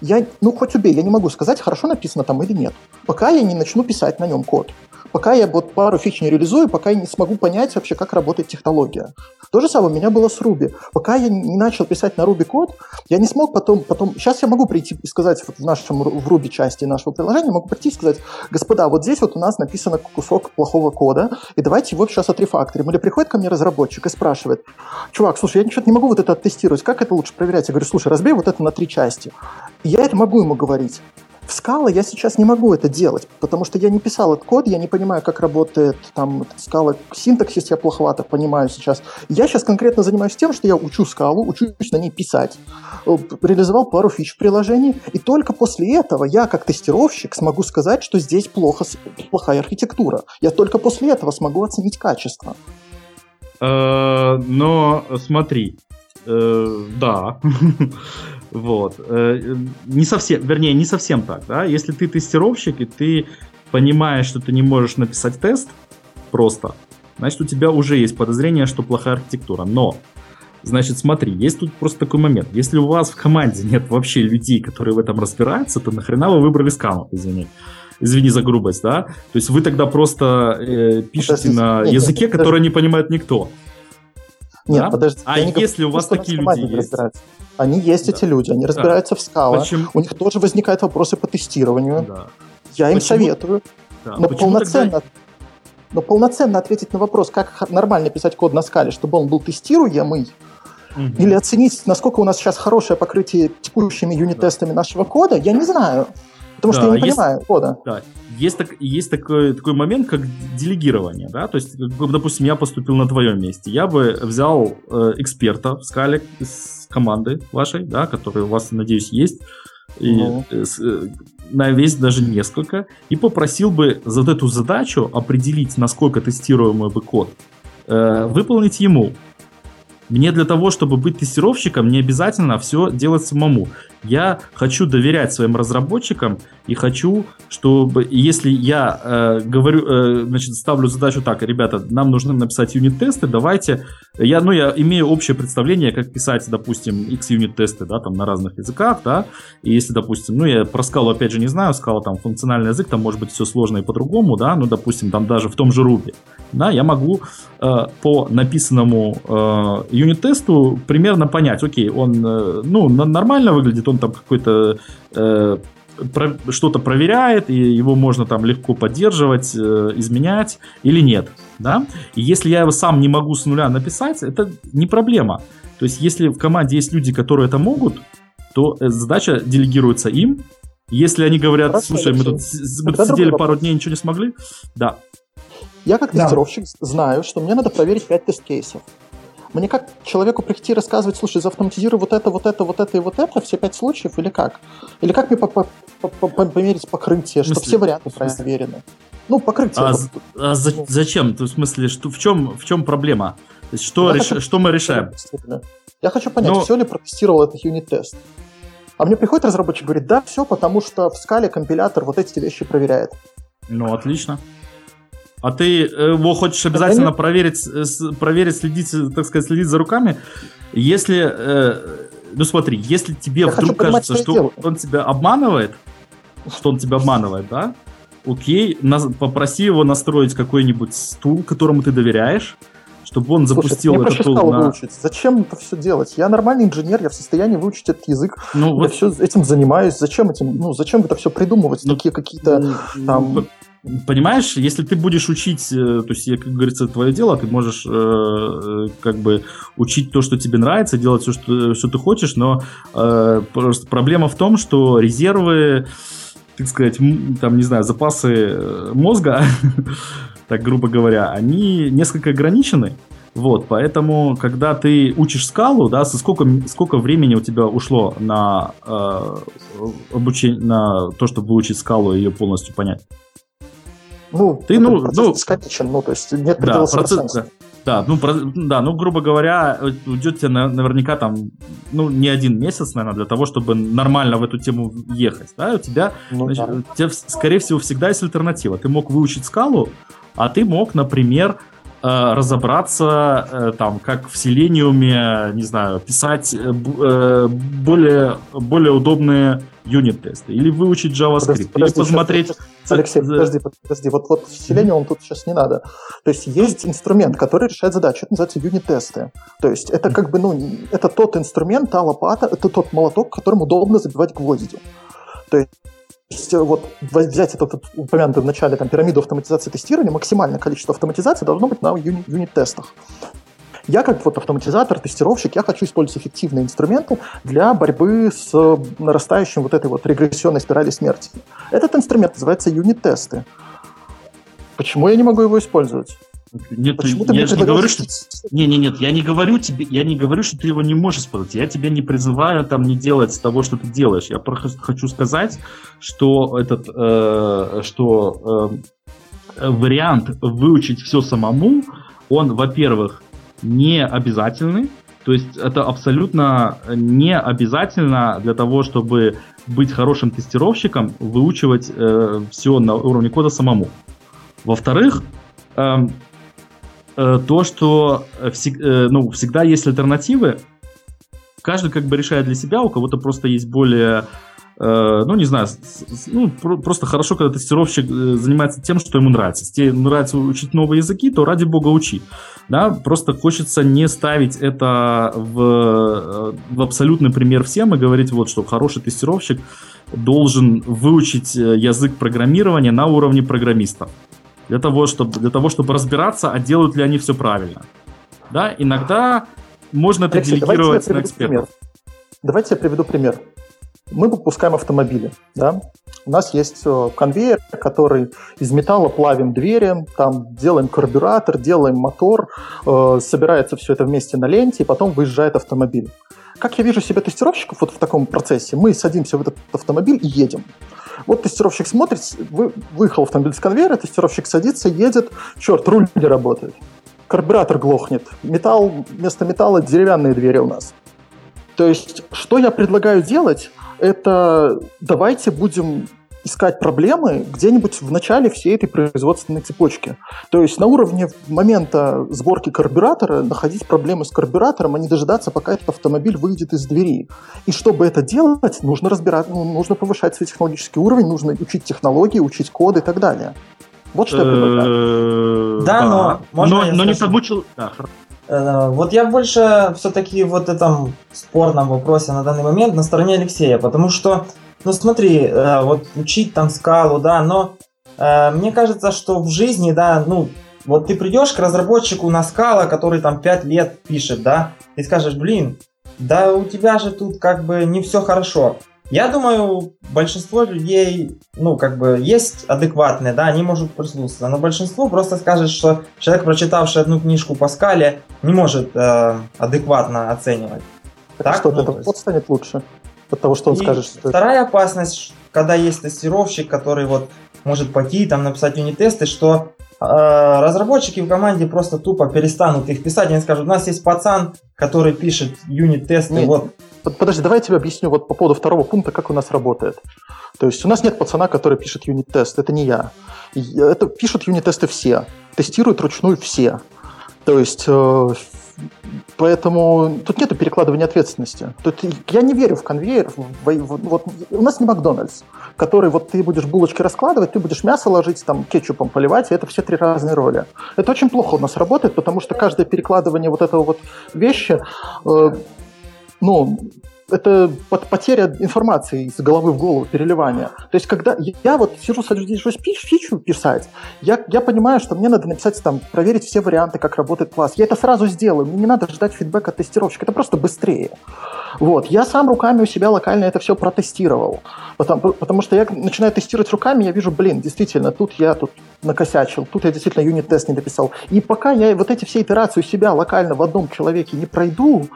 Я, ну, хоть убей, я не могу сказать, хорошо написано там или нет, пока я не начну писать на нем код. Пока я вот пару фич не реализую, пока я не смогу понять вообще, как работает технология. То же самое у меня было с Ruby. Пока я не начал писать на Ruby код, я не смог потом, потом... Сейчас я могу прийти и сказать вот в нашем в Ruby части нашего приложения, могу прийти и сказать, господа, вот здесь вот у нас написано кусок плохого кода, и давайте его сейчас отрефакторим. Или приходит ко мне разработчик и спрашивает, чувак, слушай, я ничего не могу вот это оттестировать, как это лучше проверять? Я говорю, слушай, разбей вот это на три части. И я это могу ему говорить. В скала я сейчас не могу это делать, потому что я не писал этот код, я не понимаю, как работает там скала, синтаксис я плоховато понимаю сейчас. Я сейчас конкретно занимаюсь тем, что я учу скалу, учусь на ней писать, э, реализовал пару фич в приложении, и только после этого я, как тестировщик, смогу сказать, что здесь плохо, плохая архитектура. Я только после этого смогу оценить качество. Э, но смотри, э, да. Вот. Э, не совсем, вернее, не совсем так, да. Если ты тестировщик, и ты понимаешь, что ты не можешь написать тест просто, значит, у тебя уже есть подозрение, что плохая архитектура. Но, значит, смотри, есть тут просто такой момент. Если у вас в команде нет вообще людей, которые в этом разбираются, то нахрена вы выбрали сканов, извини. Извини за грубость, да? То есть вы тогда просто э, пишете на языке, который не понимает никто. Нет, да? подожди. А если у вас такие люди есть? Они есть, да. эти люди, они разбираются да. в скала. Почему? У них тоже возникают вопросы по тестированию. Да. Я им советую. Да. Но полноценно, тогда... но полноценно ответить на вопрос, как нормально писать код на скале, чтобы он был тестируемый, угу. или оценить, насколько у нас сейчас хорошее покрытие текущими юнит-тестами да. нашего кода, я не знаю. Потому да, что я не есть, понимаю кода. Да. Есть, так, есть такой, такой момент, как делегирование. Да? То есть, допустим, я поступил на твоем месте. Я бы взял э, эксперта в скале с команды вашей, да, которые у вас, надеюсь, есть. И ну. Э, э, на весь даже несколько. И попросил бы за эту задачу определить, насколько тестируемый бы код, э, выполнить ему. Мне для того, чтобы быть тестировщиком, не обязательно все делать самому. Я хочу доверять своим разработчикам и хочу, чтобы, если я э, говорю, э, значит, ставлю задачу так, ребята, нам нужно написать юнит-тесты, давайте, я, ну, я имею общее представление, как писать, допустим, X юнит-тесты, да, там на разных языках, да, и если, допустим, ну, я про скалу, опять же, не знаю, скала там функциональный язык, там может быть все сложно и по-другому, да, ну, допустим, там даже в том же Ruby, да, я могу э, по написанному э, юнит-тесту примерно понять, окей, он, э, ну, нормально выглядит, он там какой-то э, про, что-то проверяет, и его можно там легко поддерживать, э, изменять или нет, да. И если я его сам не могу с нуля написать, это не проблема. То есть, если в команде есть люди, которые это могут, то э, задача делегируется им. Если они говорят, Хорошо, слушай, мы тут, мы тут сидели пару дней, ничего не смогли, да. Я как тестировщик да. знаю, что мне надо проверить 5 тест-кейсов. Мне как человеку прийти и рассказывать, слушай, заавтоматизируй вот это, вот это, вот это и вот это, все пять случаев, или как? Или как мне померить покрытие, чтобы все варианты проверены? Ну, покрытие. А, а за, зачем? В смысле, что, в, чем, в чем проблема? То есть, что, реш... хочу... что мы решаем? Я хочу понять, Но... все ли протестировал этот юнит-тест. А мне приходит разработчик и говорит, да, все, потому что в скале компилятор вот эти вещи проверяет. Ну, отлично. А ты э, его хочешь обязательно проверить, э, проверить, следить, так сказать, следить за руками? Если, э, ну смотри, если тебе Я вдруг кажется, что делаю. он тебя обманывает, что он тебя обманывает, да? Окей, на, попроси его настроить какой-нибудь стул, которому ты доверяешь, чтобы он Слушай, запустил мне этот тул на... выучить. Зачем это все делать? Я нормальный инженер, я в состоянии выучить этот язык. Ну, я вот... все этим занимаюсь. Зачем этим? Ну, зачем это все придумывать? Ну, Такие какие-то ну, там Понимаешь, если ты будешь учить, э, то есть, как говорится, твое дело, ты можешь э, э, как бы учить то, что тебе нравится, делать все, что, что ты хочешь, но э, просто проблема в том, что резервы, так сказать, там, не знаю, запасы э, мозга, так грубо говоря, они несколько ограничены. Вот, поэтому, когда ты учишь скалу, да, сколько, сколько времени у тебя ушло на э, обучение, на то, чтобы выучить скалу и ее полностью понять? Ну, ты, ну, ну, бесконечен, ну, то есть нет предела да, процесс, да. Да, ну, про, да, ну, грубо говоря, уйдет тебе наверняка там, ну, не один месяц, наверное, для того, чтобы нормально в эту тему ехать, да, у тебя, ну, значит, да. у тебя, скорее всего, всегда есть альтернатива. Ты мог выучить скалу, а ты мог, например, разобраться э, там, как в Selenium, не знаю, писать э, э более, более удобные юнит-тесты, или выучить JavaScript, подожди, или подожди, посмотреть... Сейчас, сейчас, Алексей, подожди, подожди, вот, вот Selenium тут сейчас не надо. То есть есть инструмент, который решает задачу, это называется юнит-тесты. То есть это как бы, ну, это тот инструмент, та лопата, это тот молоток, которым удобно забивать гвозди. То есть есть вот взять этот, этот упомянутый в начале там, пирамиду автоматизации тестирования, максимальное количество автоматизации должно быть на юнит-тестах. Я как вот автоматизатор, тестировщик, я хочу использовать эффективные инструменты для борьбы с нарастающим вот этой вот регрессионной спирали смерти. Этот инструмент называется юнит-тесты. Почему я не могу его использовать? Нет, Почему ты я не говорю, что... Не, не, нет, я не говорю тебе, я не говорю, что ты его не можешь использовать. Я тебя не призываю там не делать того, что ты делаешь. Я просто хочу сказать, что этот, э, что э, вариант выучить все самому, он, во-первых, не обязательный, то есть это абсолютно не обязательно для того, чтобы быть хорошим тестировщиком, выучивать э, все на уровне кода самому. Во-вторых, э, э, то, что всег, э, ну, всегда есть альтернативы, каждый как бы решает для себя, у кого-то просто есть более Э, ну, не знаю, ну, просто хорошо, когда тестировщик э, занимается тем, что ему нравится. Если тебе нравится учить новые языки, то ради бога учи. Да? Просто хочется не ставить это в, э, в абсолютный пример всем и говорить, вот, что хороший тестировщик должен выучить язык программирования на уровне программиста. Для того, чтобы, для того, чтобы разбираться, а делают ли они все правильно. Да, иногда можно это Алексей, делегировать на экспертов. Давайте я приведу пример мы выпускаем автомобили. Да? У нас есть э, конвейер, который из металла плавим двери, там делаем карбюратор, делаем мотор, э, собирается все это вместе на ленте, и потом выезжает автомобиль. Как я вижу себе тестировщиков вот в таком процессе, мы садимся в этот автомобиль и едем. Вот тестировщик смотрит, вы, выехал автомобиль с конвейера, тестировщик садится, едет, черт, руль не работает, карбюратор глохнет, металл, вместо металла деревянные двери у нас. То есть, что я предлагаю делать? это давайте будем искать проблемы где-нибудь в начале всей этой производственной цепочки. То есть на уровне момента сборки карбюратора находить проблемы с карбюратором, а не дожидаться, пока этот автомобиль выйдет из двери. И чтобы это делать, нужно разбирать, ну, нужно повышать свой технологический уровень, нужно учить технологии, учить коды и так далее. Вот что я предлагаю. Да, но... Но не тому Э, вот я больше все-таки вот этом спорном вопросе на данный момент на стороне Алексея, потому что, ну смотри, э, вот учить там скалу, да, но э, мне кажется, что в жизни, да, ну, вот ты придешь к разработчику на скала, который там 5 лет пишет, да, и скажешь, блин, да у тебя же тут как бы не все хорошо. Я думаю, большинство людей, ну, как бы, есть адекватные, да, они могут прислушаться, но большинство просто скажет, что человек, прочитавший одну книжку по скале, не может э, адекватно оценивать. Так, что, ну, это вот станет лучше от того, что он и скажет. Что вторая это... опасность, когда есть тестировщик, который вот может пойти там написать юнит-тесты, что э, разработчики в команде просто тупо перестанут их писать, они скажут, у нас есть пацан, который пишет юнит-тесты, вот Подожди, давай я тебе объясню вот по поводу второго пункта, как у нас работает. То есть у нас нет пацана, который пишет юнит-тест, это не я. Это пишут юнит-тесты все, тестируют ручную все. То есть э, Поэтому тут нет перекладывания ответственности. Тут я не верю в конвейер. Вот, вот, у нас не Макдональдс, который вот ты будешь булочки раскладывать, ты будешь мясо ложить, там кетчупом поливать, и это все три разные роли. Это очень плохо у нас работает, потому что каждое перекладывание вот этого вот вещи э, ну, это потеря информации из головы в голову, переливание. То есть, когда я вот сижу, сажусь фичу писать, я, я понимаю, что мне надо написать, там, проверить все варианты, как работает класс. Я это сразу сделаю, мне не надо ждать фидбэка от тестировщика, это просто быстрее. Вот. Я сам руками у себя локально это все протестировал, потому, потому что я начинаю тестировать руками, я вижу, блин, действительно, тут я тут накосячил, тут я действительно юнит-тест не дописал. И пока я вот эти все итерации у себя локально в одном человеке не пройду,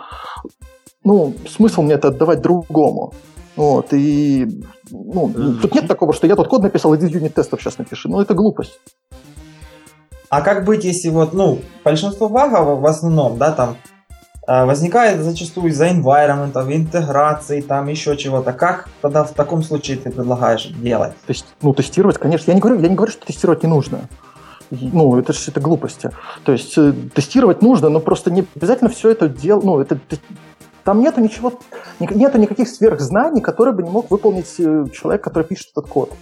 ну, смысл мне это отдавать другому. Вот, и ну, тут нет такого, что я тут код написал, иди юнит-тестов сейчас напиши. Ну, это глупость. А как быть, если вот, ну, большинство багов в основном, да, там, э, возникает зачастую из-за environment, интеграции, там еще чего-то. Как тогда в таком случае ты предлагаешь делать? То есть, ну, тестировать, конечно. Я не говорю, я не говорю, что тестировать не нужно. Ну, это же это глупости. То есть э, тестировать нужно, но просто не обязательно все это делать. Ну, это там нету ничего, нету никаких сверхзнаний, которые бы не мог выполнить э, человек, который пишет этот код.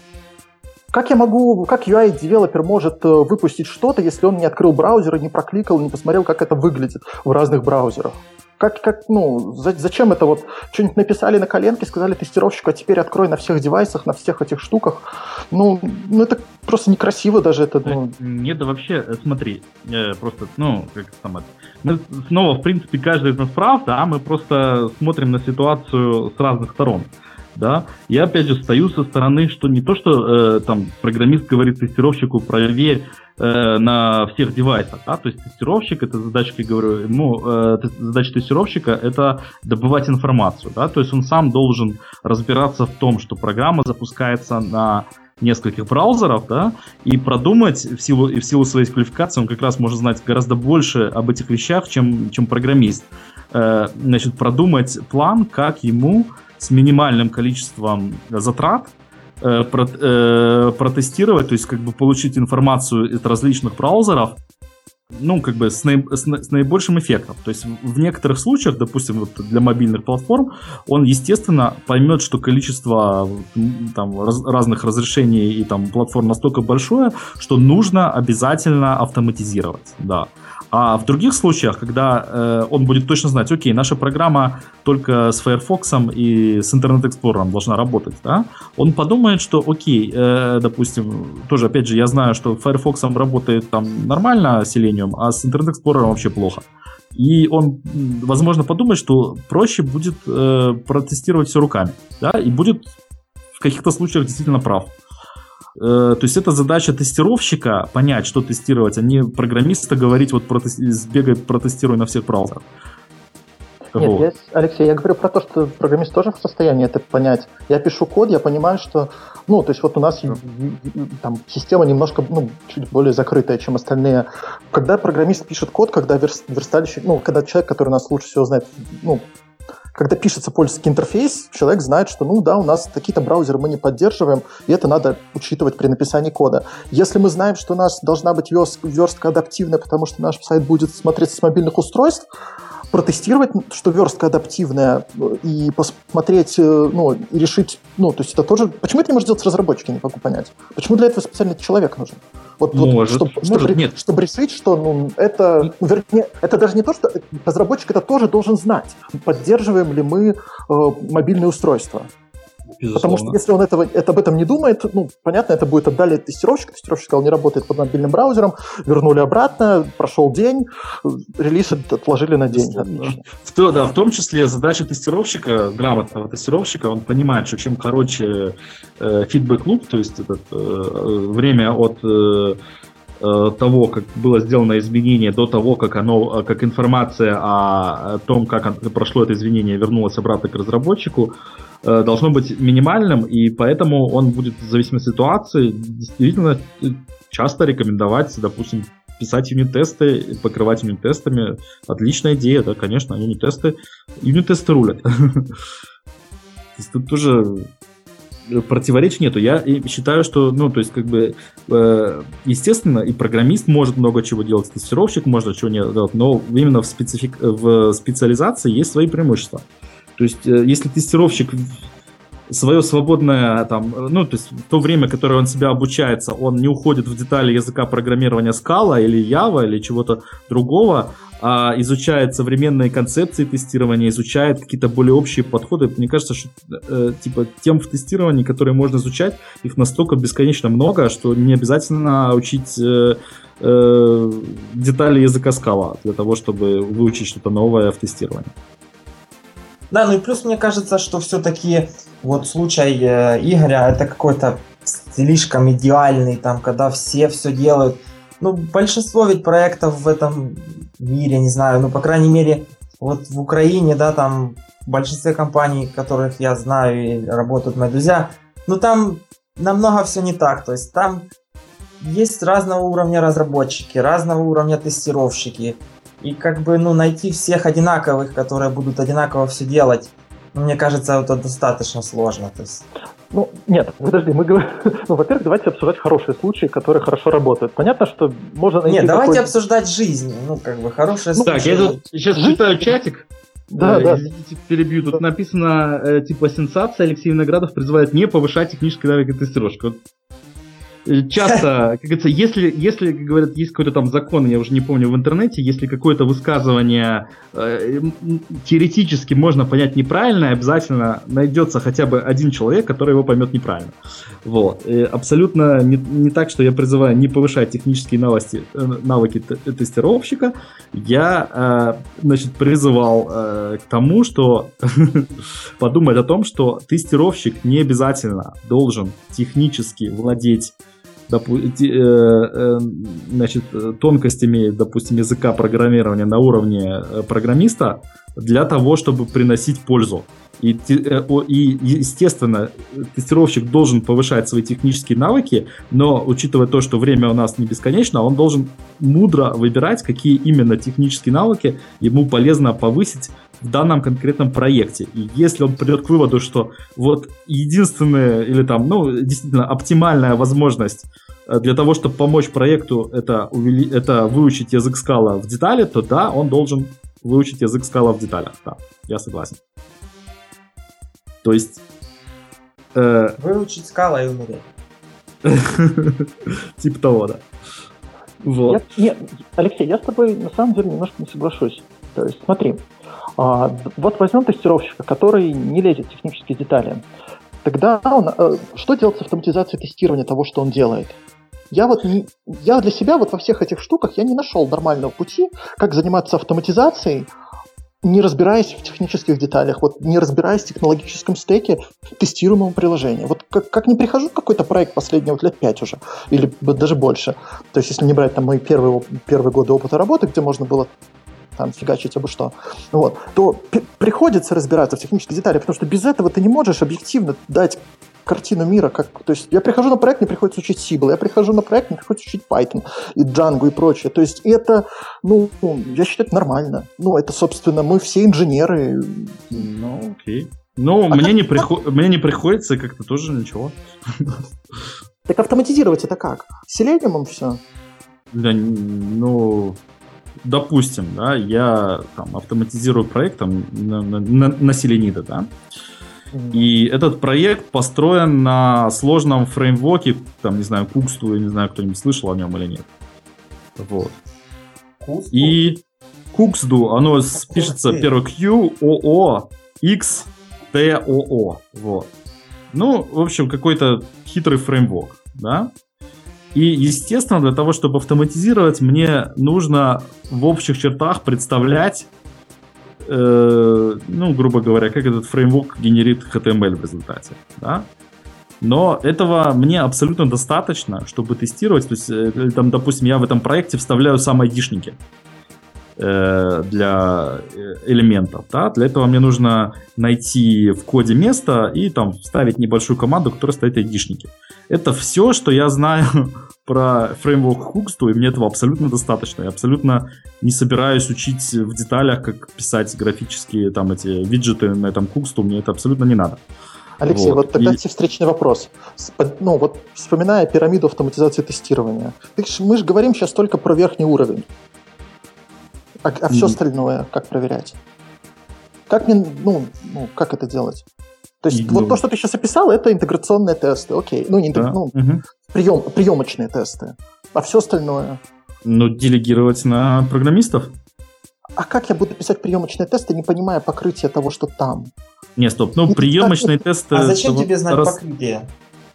Как я могу, как UI-девелопер может э, выпустить что-то, если он не открыл браузер, не прокликал, не посмотрел, как это выглядит в разных браузерах? Как, как, ну, за, зачем это вот? Что-нибудь написали на коленке, сказали тестировщику, а теперь открой на всех девайсах, на всех этих штуках. Ну, ну это просто некрасиво даже. Это, ну... Нет, да вообще, э, смотри, э, просто, ну, как там это... Мы снова, в принципе, каждый из нас прав, да, мы просто смотрим на ситуацию с разных сторон да, я опять же стою со стороны, что не то, что э, там программист говорит тестировщику проверь э, на всех девайсах, да, то есть тестировщик это задача, я говорю, ну, э, задача тестировщика это добывать информацию, да, то есть он сам должен разбираться в том, что программа запускается на нескольких браузеров, да, и продумать в силу, в силу своей квалификации он как раз может знать гораздо больше об этих вещах, чем, чем программист. Э, значит, продумать план, как ему с минимальным количеством затрат э, про, э, протестировать, то есть как бы получить информацию из различных браузеров, ну, как бы с, наи, с, с наибольшим эффектом. То есть в некоторых случаях, допустим, вот для мобильных платформ, он, естественно, поймет, что количество там, раз, разных разрешений и там платформ настолько большое, что нужно обязательно автоматизировать, да. А в других случаях, когда э, он будет точно знать, окей, наша программа только с Firefox и с Internet Explorer должна работать, да, он подумает, что окей, э, допустим, тоже, опять же, я знаю, что Firefox работает там нормально Selenium, а с Internet Explorer вообще плохо. И он, возможно, подумает, что проще будет э, протестировать все руками, да, и будет в каких-то случаях действительно прав. Э, то есть это задача тестировщика понять, что тестировать, а не программиста говорить, вот протести... сбегай, протестируй на всех браузерах. Нет, я, Алексей, я говорю про то, что программист тоже в состоянии это понять. Я пишу код, я понимаю, что, ну, то есть вот у нас там система немножко, ну, чуть более закрытая, чем остальные. Когда программист пишет код, когда верстальщик, ну, когда человек, который нас лучше всего знает, ну, когда пишется пользовательский интерфейс, человек знает, что, ну да, у нас такие-то браузеры мы не поддерживаем, и это надо учитывать при написании кода. Если мы знаем, что у нас должна быть верстка адаптивная, потому что наш сайт будет смотреться с мобильных устройств, протестировать, что верстка адаптивная, и посмотреть, э, ну, и решить, ну, то есть это тоже... Почему это не может делать разработчик, я не могу понять. Почему для этого специальный человек нужен? Вот, может, вот, чтобы, может, чтобы, нет. чтобы решить, что ну, это, ну, вернее, это даже не то, что разработчик это тоже должен знать, поддерживаем ли мы э, мобильные устройства. Безусловно. Потому что если он этого, это, об этом не думает, ну, понятно, это будет отдали тестировщик, тестировщик сказал, не работает под мобильным браузером, вернули обратно, прошел день, релиз отложили на день. Отлично. В, то, да, в том числе задача тестировщика, грамотного тестировщика, он понимает, что чем короче э, фидбэк-луп, то есть этот, э, время от э, э, того, как было сделано изменение, до того, как оно, как информация о том, как прошло это изменение, вернулась обратно к разработчику, Э, должно быть минимальным, и поэтому он будет в зависимости от ситуации действительно часто рекомендовать, допустим, писать юнит-тесты, покрывать юнит-тестами. Отличная идея, да, конечно, юнит-тесты. Юнит-тесты рулят. Тут тоже противоречий нету. Я считаю, что, ну, то есть, как бы, э, естественно, и программист может много чего делать, тестировщик может чего не делать, но именно в, специфик... в специализации есть свои преимущества. То есть, э, если тестировщик свое свободное, там, ну, то есть то время, которое он себя обучается, он не уходит в детали языка программирования Scala или Java или чего-то другого, а изучает современные концепции тестирования, изучает какие-то более общие подходы. Мне кажется, что э, типа тем в тестировании, которые можно изучать, их настолько бесконечно много, что не обязательно учить э, э, детали языка Scala для того, чтобы выучить что-то новое в тестировании. Да, ну и плюс мне кажется, что все-таки вот случай э, Игоря это какой-то слишком идеальный, там, когда все все делают. Ну, большинство ведь проектов в этом мире, не знаю, ну, по крайней мере, вот в Украине, да, там в большинстве компаний, которых я знаю и работают мои друзья, ну, там намного все не так. То есть там есть разного уровня разработчики, разного уровня тестировщики, и как бы, ну, найти всех одинаковых, которые будут одинаково все делать, Мне кажется, это достаточно сложно. То есть... Ну, нет, подожди, мы говорим... Ну, во-первых, давайте обсуждать хорошие случаи, которые хорошо работают. Понятно, что можно найти... Нет, давайте обсуждать жизнь. Ну, как бы, хорошие ну, случаи. Так, я тут сейчас читаю чатик. Да, э, да. Извините, перебью. Тут написано, э, типа, сенсация. Алексей Виноградов призывает не повышать технические навыки тестировщика. Вот часто, как говорится, если, если, как говорят, есть какой-то там закон, я уже не помню в интернете, если какое-то высказывание э, теоретически можно понять неправильно, обязательно найдется хотя бы один человек, который его поймет неправильно. Вот. И абсолютно не, не так, что я призываю не повышать технические навыки, э, навыки тестировщика. Я, э, значит, призывал э, к тому, что подумать о том, что тестировщик не обязательно должен технически владеть э, э, значит, тонкостями, допустим, языка программирования на уровне э, программиста для того, чтобы приносить пользу. И, и, естественно, тестировщик должен повышать свои технические навыки, но учитывая то, что время у нас не бесконечно, он должен мудро выбирать, какие именно технические навыки ему полезно повысить в данном конкретном проекте. И если он придет к выводу, что вот единственная или там, ну, действительно оптимальная возможность э, для того, чтобы помочь проекту, это, увели... это выучить язык скала в детали, то да, он должен выучить язык скала в деталях. Да, я согласен. То есть... Э... Выучить скала и умереть. Типа того, да. Вот. нет, Алексей, я с тобой на самом деле немножко не соглашусь. То есть, смотри, вот возьмем тестировщика, который не лезет в технические детали. Тогда он, э, что делать с автоматизацией тестирования того, что он делает? Я вот не, я для себя вот во всех этих штуках я не нашел нормального пути, как заниматься автоматизацией, не разбираясь в технических деталях, вот не разбираясь в технологическом стеке тестируемого приложения. Вот как, как не прихожу в какой-то проект последний вот лет пять уже, или даже больше. То есть, если не брать там мои первые, первые годы опыта работы, где можно было там фигачить абы что, вот, то приходится разбираться в технических деталях, потому что без этого ты не можешь объективно дать картину мира. Как, то есть я прихожу на проект, мне приходится учить Сибл, я прихожу на проект, мне приходится учить Python и Django и прочее. То есть это, ну, я считаю, это нормально. Ну, это, собственно, мы все инженеры. Ну, окей. Ну, а мне, как, не приход... мне не приходится, как-то тоже ничего. Так автоматизировать это как? Селениумом все? Да, ну, допустим, да, я там, автоматизирую проект там, на, на, на Селенида, да, и этот проект построен на сложном фреймворке, там, не знаю, Куксту, я не знаю, кто-нибудь слышал о нем или нет. Вот. Куксту? И Куксду, оно пишется первое Q, O, O, X, T, O, O. Вот. Ну, в общем, какой-то хитрый фреймворк, да? И, естественно, для того, чтобы автоматизировать, мне нужно в общих чертах представлять, э, ну, грубо говоря, как этот фреймворк генерит HTML в результате. Да? Но этого мне абсолютно достаточно, чтобы тестировать. То есть, э, там, допустим, я в этом проекте вставляю сам айдишники для э, элементов. Да? Для этого мне нужно найти в коде место и там вставить небольшую команду, которая стоит айдишники. Это все, что я знаю про фреймворк Hookstu, и мне этого абсолютно достаточно. Я абсолютно не собираюсь учить в деталях, как писать графические там эти виджеты на этом Hookstu, мне это абсолютно не надо. Алексей, вот, вот тогда и... встречный вопрос. Ну, вот вспоминая пирамиду автоматизации тестирования, мы же говорим сейчас только про верхний уровень. А, а все остальное как проверять? Как мне, ну, ну, как это делать? То есть и, вот ну... то, что ты сейчас описал, это интеграционные тесты, окей. Ну, не интег... да. ну угу. прием, приемочные тесты. А все остальное? Ну, делегировать на программистов. А как я буду писать приемочные тесты, не понимая покрытия того, что там? Не, стоп. Ну, приемочные тесты... А зачем тебе знать раз... покрытие?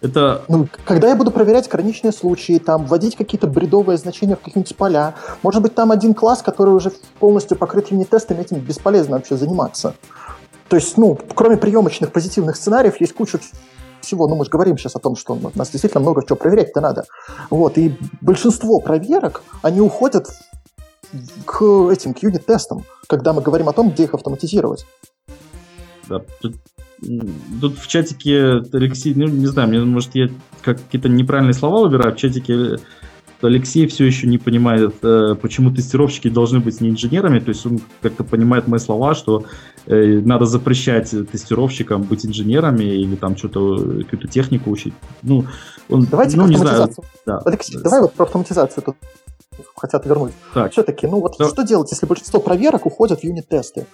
Это... Ну, когда я буду проверять граничные случаи, там, вводить какие-то бредовые значения в какие-нибудь поля, может быть, там один класс, который уже полностью покрыт юнит-тестами, этим бесполезно вообще заниматься. То есть, ну, кроме приемочных позитивных сценариев, есть куча всего, ну мы же говорим сейчас о том, что у нас действительно много чего проверять-то надо. Вот, и большинство проверок, они уходят к этим, к юнит-тестам, когда мы говорим о том, где их автоматизировать. Да, тут, в чатике Алексей, ну не знаю, мне, может, я какие-то неправильные слова выбираю, в чатике Алексей все еще не понимает, э, почему тестировщики должны быть не инженерами, то есть он как-то понимает мои слова, что э, надо запрещать тестировщикам быть инженерами или там что-то, какую-то технику учить. Ну, он, Давайте ну, не знаю. Да. Алексей, давай вот про автоматизацию тут хотят вернуть. Так. Все-таки, ну вот да. что делать, если большинство проверок уходят в юнит-тесты?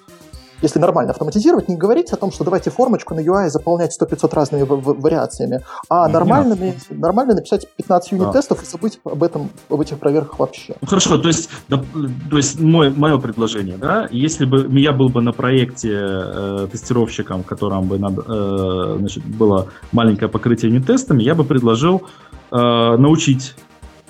Если нормально автоматизировать, не говорить о том, что давайте формочку на UI заполнять 100-500 разными вариациями, а нормально, нормально написать 15 юнит-тестов а. и забыть об этом, об этих проверках вообще. Ну, хорошо, то есть, да, то есть мой, мое предложение, да, если бы я был бы на проекте э, тестировщиком, в котором бы надо, э, значит, было маленькое покрытие юнит-тестами, я бы предложил э, научить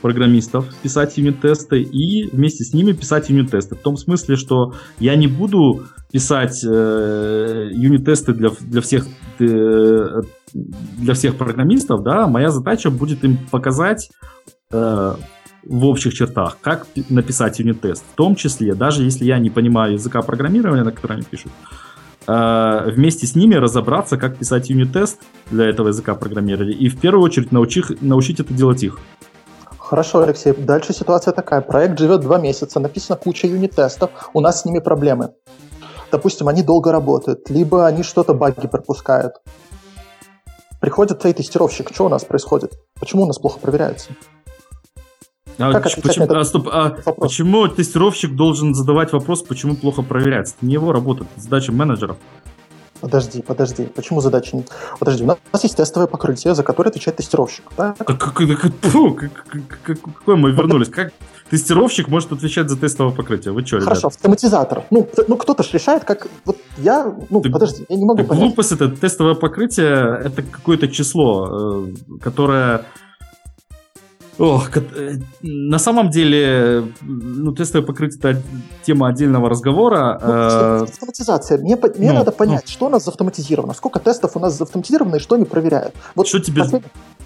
программистов писать юнит-тесты и вместе с ними писать юнит-тесты. В том смысле, что я не буду писать э, юнит-тесты для, для, всех, э, для всех программистов, да, моя задача будет им показать э, в общих чертах, как написать юнит-тест. В том числе, даже если я не понимаю языка программирования, на котором они пишут, э, вместе с ними разобраться, как писать юнит-тест для этого языка программирования и в первую очередь научить, научить это делать их. Хорошо, Алексей. Дальше ситуация такая. Проект живет два месяца, написано куча юнит-тестов, у нас с ними проблемы. Допустим, они долго работают, либо они что-то баги пропускают. Приходит твой тестировщик, что у нас происходит? Почему у нас плохо проверяется? А, как почему, а, стоп, а почему тестировщик должен задавать вопрос, почему плохо проверяется? Это не его работа, это задача менеджеров. Подожди, подожди. Почему задача не... Подожди, у нас есть тестовое покрытие, за которое отвечает тестировщик. Да? Как, как, как, фу, как, как, какой мы вернулись? Как тестировщик может отвечать за тестовое покрытие? Вы что, ребят? Хорошо, автоматизатор. Ну, ну кто-то же решает, как... Вот я... Ну, так, подожди, я не могу понять. Глупость это тестовое покрытие, это какое-то число, э, которое Ох, э, на самом деле, ну, тестовое покрытие это тема отдельного разговора. Ну, э, автоматизация. Мне, мне ну, надо понять, ну. что у нас автоматизировано, сколько тестов у нас автоматизировано и что они проверяют. Вот что тебе,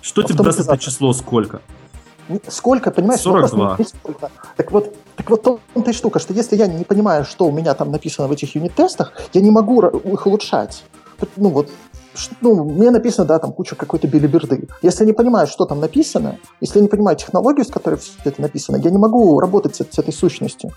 что тебе даст это число сколько? Сколько, понимаешь? 42. Сколько. Так вот, так вот том-то и штука, что если я не понимаю, что у меня там написано в этих юнит-тестах, я не могу их улучшать. Ну вот, ну, мне написано, да, там куча какой-то билиберды. Если я не понимаю, что там написано, если я не понимаю технологию, с которой все это написано, я не могу работать с, с этой сущностью.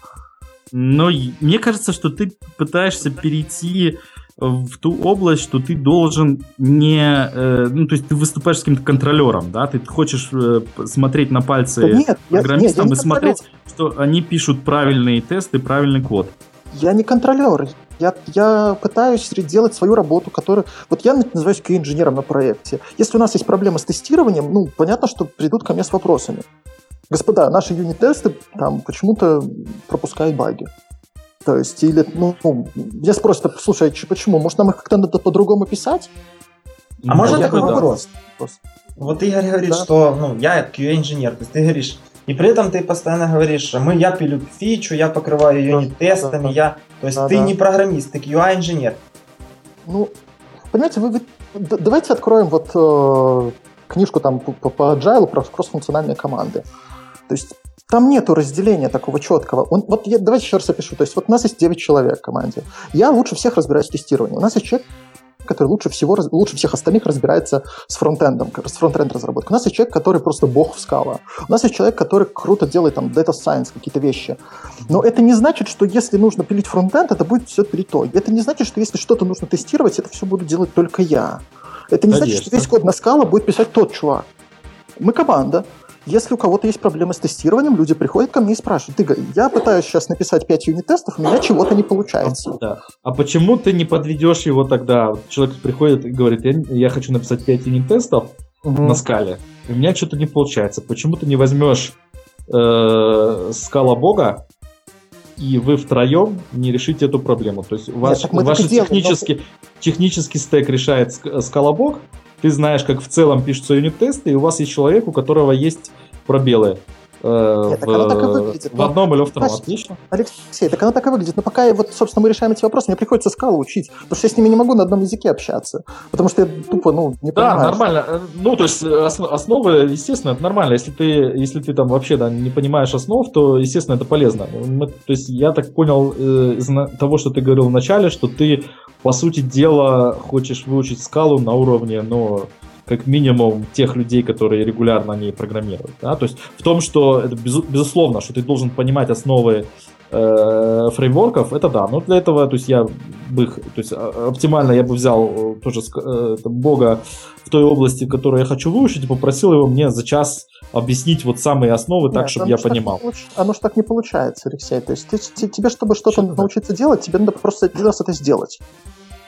Но мне кажется, что ты пытаешься перейти в ту область, что ты должен не... Э, ну, то есть ты выступаешь с каким-то контролером, да? Ты хочешь э, смотреть на пальцы да нет, программистам я, нет, я и смотреть, что они пишут правильные тесты, правильный код. Я не контролер. Я, я пытаюсь делать свою работу, которую... Вот я называюсь QA-инженером на проекте. Если у нас есть проблемы с тестированием, ну, понятно, что придут ко мне с вопросами. Господа, наши юнит-тесты там почему-то пропускают баги. То есть, или, ну, ну я спросят, слушай, а почему? Может, нам их как-то надо по-другому писать? А можно такой вопрос? Вот Игорь говорит, да. что ну, я QA-инженер. То есть ты говоришь, и при этом ты постоянно говоришь, мы, я пилю фичу, я покрываю ее не тестами, я... То есть да, ты да. не программист, ты UI-инженер. Ну, понимаете, вы, вы давайте откроем вот э, книжку там по, по Agile про кроссфункциональные команды. То есть там нету разделения такого четкого. Он, вот я, давайте еще раз опишу. То есть вот у нас есть 9 человек в команде. Я лучше всех разбираюсь в тестировании. У нас есть человек, который лучше всего, лучше всех остальных разбирается с фронтендом, с фронтенд разработкой. У нас есть человек, который просто бог в скала. У нас есть человек, который круто делает там data science, какие-то вещи. Но это не значит, что если нужно пилить фронтенд, это будет все пилить то. Это не значит, что если что-то нужно тестировать, это все буду делать только я. Это не Конечно. значит, что весь код на скала будет писать тот чувак. Мы команда. Если у кого-то есть проблемы с тестированием, люди приходят ко мне и спрашивают, Игорь, я пытаюсь сейчас написать 5 юнит-тестов, у меня чего-то не получается. Да. А почему ты не подведешь его тогда? Человек приходит и говорит, я, я хочу написать 5 юнит-тестов угу. на скале, у меня что-то не получается. Почему ты не возьмешь э, скала бога и вы втроем не решите эту проблему. То есть ваш, Нет, ваш технический, но... технический стек решает скалобок, ты знаешь, как в целом пишутся юнит-тесты, и у вас есть человек, у которого есть пробелы. Э, Нет, в, оно так и выглядит. в одном или во втором. Отлично. Алексей, так оно так и выглядит. Но пока, вот, собственно, мы решаем эти вопросы, мне приходится скалу учить, потому что я с ними не могу на одном языке общаться, потому что я тупо, ну, не понимаю. Да, нормально. Э, ну, то есть основы, естественно, это нормально. Если ты, если ты там вообще да, не понимаешь основ, то, естественно, это полезно. Мы, то есть я так понял э, из того, что ты говорил в начале, что ты, по сути дела, хочешь выучить скалу на уровне, но как минимум тех людей, которые регулярно не программируют. Да? То есть в том, что это без, безусловно, что ты должен понимать основы э, фреймворков, это да. Но для этого, то есть я бы их, то есть а, оптимально я бы взял э, тоже э, бога в той области, в которой я хочу выучить, и попросил его мне за час объяснить вот самые основы так, Нет, чтобы я понимал. Получ... Оно же так не получается, Алексей. То есть ты, тебе, чтобы что-то Что научиться делать, тебе надо просто один раз это сделать.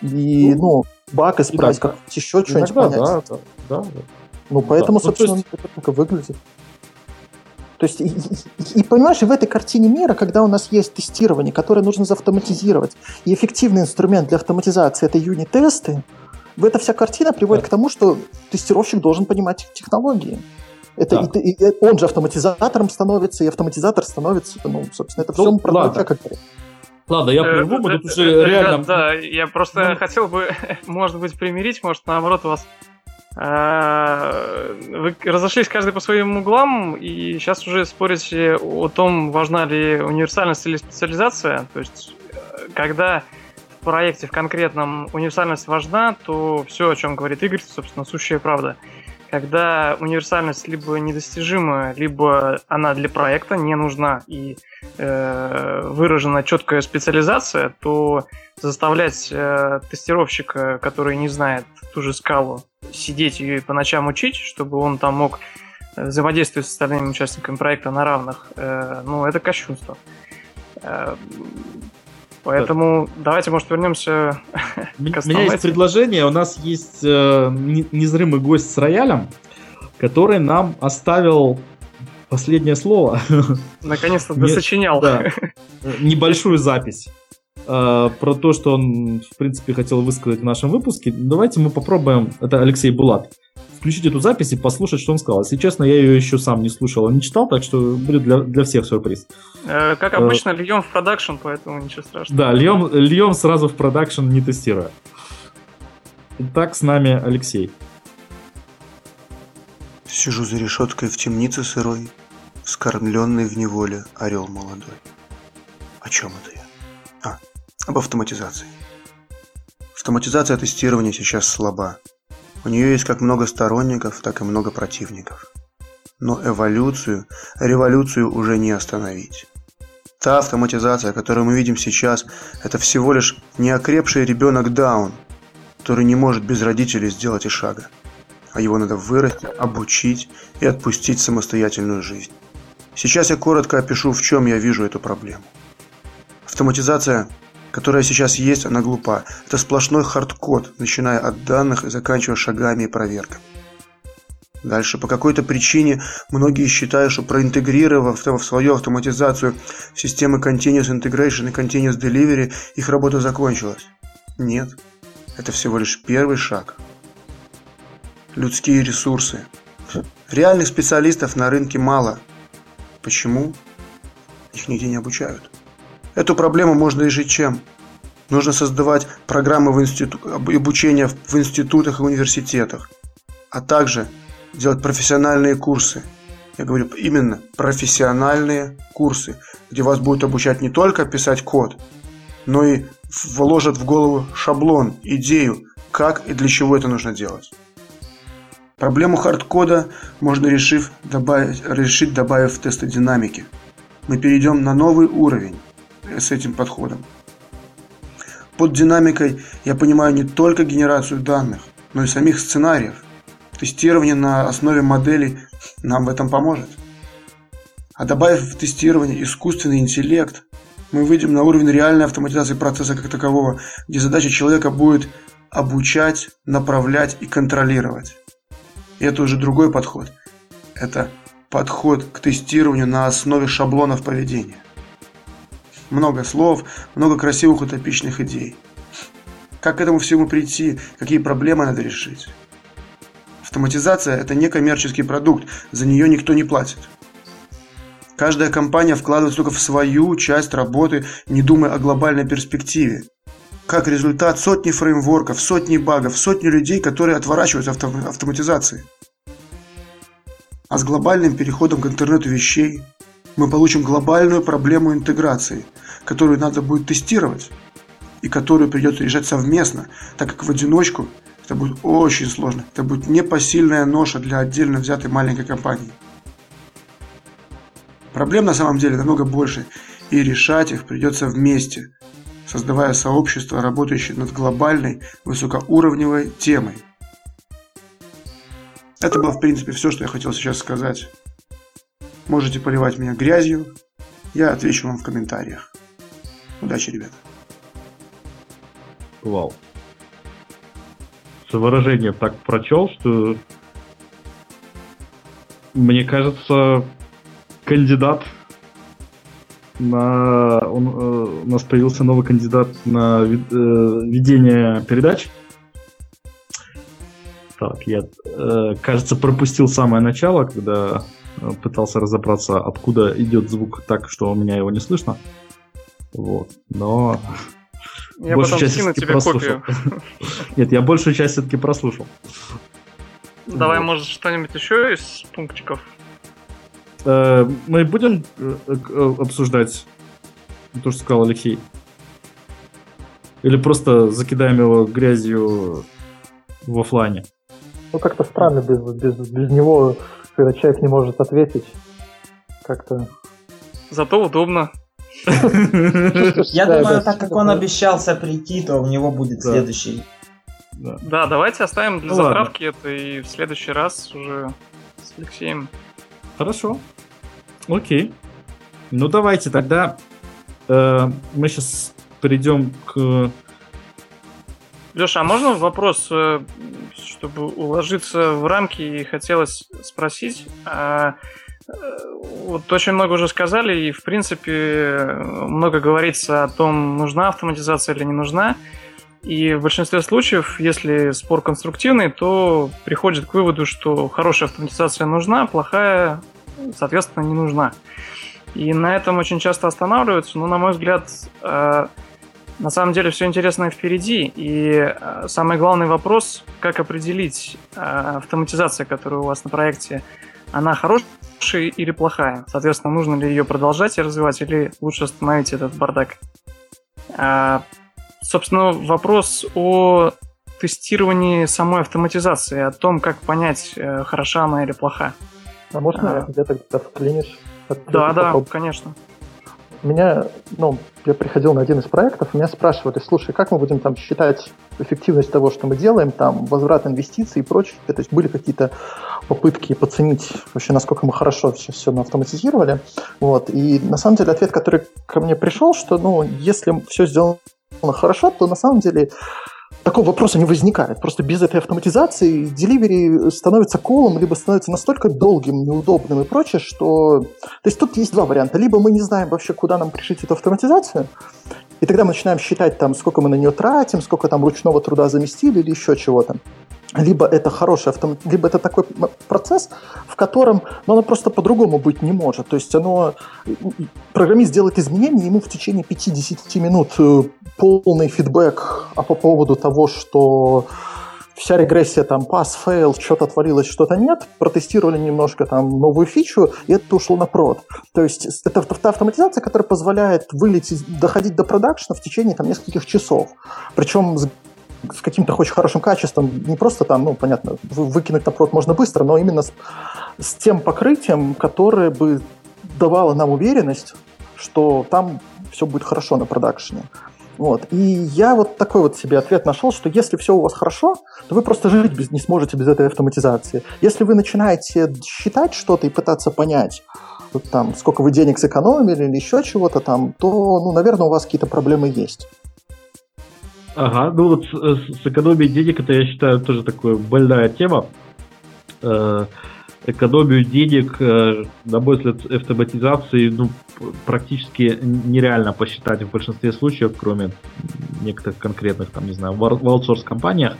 И, ну, ну баг исправить, как еще что-нибудь понять. Да, да, да. Ну, поэтому, да. собственно, ну, есть... это только выглядит. То есть, и, и, и понимаешь, в этой картине мира, когда у нас есть тестирование, которое нужно заавтоматизировать, и эффективный инструмент для автоматизации это юнит-тесты, в эта вся картина приводит да. к тому, что тестировщик должен понимать технологии. Это и, и, он же автоматизатором становится, и автоматизатор становится, ну, собственно, это все ну, про ладно. как Ладно, я прерву, мы тут уже реально... Да, я просто ну. хотел бы, может быть, примирить, может, наоборот, вас вы разошлись каждый по своим углам, и сейчас уже спорите о том, важна ли универсальность или специализация. То есть, э, когда в проекте в конкретном универсальность важна, то все, о чем говорит Игорь, собственно, сущая правда. Когда универсальность либо недостижима, либо она для проекта не нужна и э, выражена четкая специализация, то заставлять э, тестировщика, который не знает ту же скалу, сидеть ее и по ночам учить, чтобы он там мог э, взаимодействовать с остальными участниками проекта на равных, э, ну, это кощунство. Э, поэтому да. давайте, может, вернемся У меня есть предложение. У нас есть э, незримый гость с роялем, который нам оставил последнее слово. Наконец-то досочинял. Да, небольшую запись. Э, про то, что он, в принципе, хотел высказать в нашем выпуске. Давайте мы попробуем, это Алексей Булат, включить эту запись и послушать, что он сказал. Если честно, я ее еще сам не слушал, не читал, так что будет для, для всех сюрприз. Э, как обычно, льем в продакшн, поэтому ничего страшного. Да, льем, льем сразу в продакшн, не тестируя. Итак, с нами Алексей. Сижу за решеткой в темнице сырой, скормленный в неволе орел молодой. О чем это я? А, об автоматизации. Автоматизация тестирования сейчас слаба. У нее есть как много сторонников, так и много противников. Но эволюцию, революцию уже не остановить. Та автоматизация, которую мы видим сейчас, это всего лишь неокрепший ребенок Даун, который не может без родителей сделать и шага. А его надо вырастить, обучить и отпустить в самостоятельную жизнь. Сейчас я коротко опишу, в чем я вижу эту проблему. Автоматизация которая сейчас есть, она глупа. Это сплошной хардкод, начиная от данных и заканчивая шагами и проверками. Дальше, по какой-то причине многие считают, что проинтегрировав в свою автоматизацию системы Continuous Integration и Continuous Delivery, их работа закончилась. Нет, это всего лишь первый шаг. Людские ресурсы. Реальных специалистов на рынке мало. Почему? Их нигде не обучают. Эту проблему можно решить чем? Нужно создавать программы в институ... обучения в институтах и университетах, а также делать профессиональные курсы. Я говорю именно профессиональные курсы, где вас будут обучать не только писать код, но и вложат в голову шаблон, идею, как и для чего это нужно делать. Проблему хардкода можно решив, добавить, решить, добавив тесты динамики. Мы перейдем на новый уровень с этим подходом. Под динамикой я понимаю не только генерацию данных, но и самих сценариев. Тестирование на основе моделей нам в этом поможет. А добавив в тестирование искусственный интеллект, мы выйдем на уровень реальной автоматизации процесса как такового, где задача человека будет обучать, направлять и контролировать. И это уже другой подход. Это подход к тестированию на основе шаблонов поведения. Много слов, много красивых утопичных идей. Как к этому всему прийти? Какие проблемы надо решить? Автоматизация – это не коммерческий продукт, за нее никто не платит. Каждая компания вкладывает только в свою часть работы, не думая о глобальной перспективе. Как результат сотни фреймворков, сотни багов, сотни людей, которые отворачиваются от автоматизации. А с глобальным переходом к интернету вещей мы получим глобальную проблему интеграции, которую надо будет тестировать и которую придется решать совместно, так как в одиночку это будет очень сложно. Это будет непосильная ноша для отдельно взятой маленькой компании. Проблем на самом деле намного больше. и решать их придется вместе, создавая сообщество, работающее над глобальной высокоуровневой темой. Это было, в принципе, все, что я хотел сейчас сказать. Можете поливать меня грязью, я отвечу вам в комментариях. Удачи, ребята. Вау. С выражением так прочел, что мне кажется, кандидат на... Он, э, у нас появился новый кандидат на э, ведение передач. Так, я, э, кажется, пропустил самое начало, когда пытался разобраться, откуда идет звук так, что у меня его не слышно. Вот. Но я большую потом часть скину тебе прослушал. копию. Нет, я большую часть все-таки прослушал. Давай, вот. может, что-нибудь еще из пунктиков? Э, мы будем э, э, обсуждать то, что сказал Алексей? Или просто закидаем его грязью в офлайне? Ну, как-то странно без, без, без него, когда человек не может ответить. Как-то... Зато удобно. Я думаю, так как он обещался прийти, то у него будет следующий. Да, давайте оставим для ну затравки это и в следующий раз уже с Алексеем. Хорошо. Окей. Ну давайте тогда э, мы сейчас перейдем к... Леша, а можно вопрос, э, чтобы уложиться в рамки, и хотелось спросить, а вот очень много уже сказали, и в принципе много говорится о том, нужна автоматизация или не нужна. И в большинстве случаев, если спор конструктивный, то приходит к выводу, что хорошая автоматизация нужна, плохая, соответственно, не нужна. И на этом очень часто останавливаются, но, на мой взгляд, э, на самом деле все интересное впереди. И э, самый главный вопрос, как определить э, автоматизация, которая у вас на проекте, она хорошая или плохая. Соответственно, нужно ли ее продолжать и развивать, или лучше остановить этот бардак. А, собственно, вопрос о тестировании самой автоматизации, о том, как понять, э, хороша она или плоха. А можно а, где-то вклинишь? Да, да, конечно меня, ну, я приходил на один из проектов, меня спрашивали, слушай, как мы будем там считать эффективность того, что мы делаем, там, возврат инвестиций и прочее. То есть были какие-то попытки поценить вообще, насколько мы хорошо все, все автоматизировали. Вот. И на самом деле ответ, который ко мне пришел, что, ну, если все сделано хорошо, то на самом деле такого вопроса не возникает. Просто без этой автоматизации деливери становится колом, либо становится настолько долгим, неудобным и прочее, что... То есть тут есть два варианта. Либо мы не знаем вообще, куда нам пришить эту автоматизацию, и тогда мы начинаем считать, там, сколько мы на нее тратим, сколько там ручного труда заместили или еще чего-то либо это хороший автомат, либо это такой процесс, в котором ну, оно просто по-другому быть не может. То есть оно, программист делает изменения, ему в течение 5-10 минут э, полный фидбэк а по поводу того, что вся регрессия там pass, fail, что-то отвалилось, что-то нет, протестировали немножко там новую фичу, и это ушло на прод. То есть это та автоматизация, которая позволяет вылететь, доходить до продакшна в течение там нескольких часов. Причем с с каким-то очень хорошим качеством, не просто там, ну, понятно, выкинуть на прод можно быстро, но именно с, с тем покрытием, которое бы давало нам уверенность, что там все будет хорошо на продакшене. Вот. И я вот такой вот себе ответ нашел, что если все у вас хорошо, то вы просто жить без, не сможете без этой автоматизации. Если вы начинаете считать что-то и пытаться понять, вот там, сколько вы денег сэкономили или еще чего-то там, то, ну, наверное, у вас какие-то проблемы есть. Ага, ну вот с, с экономией денег это, я считаю, тоже такая больная тема. Э, экономию денег, э, на мой взгляд, автоматизации ну, практически нереально посчитать в большинстве случаев, кроме некоторых конкретных, там, не знаю, в аутсорс-компаниях.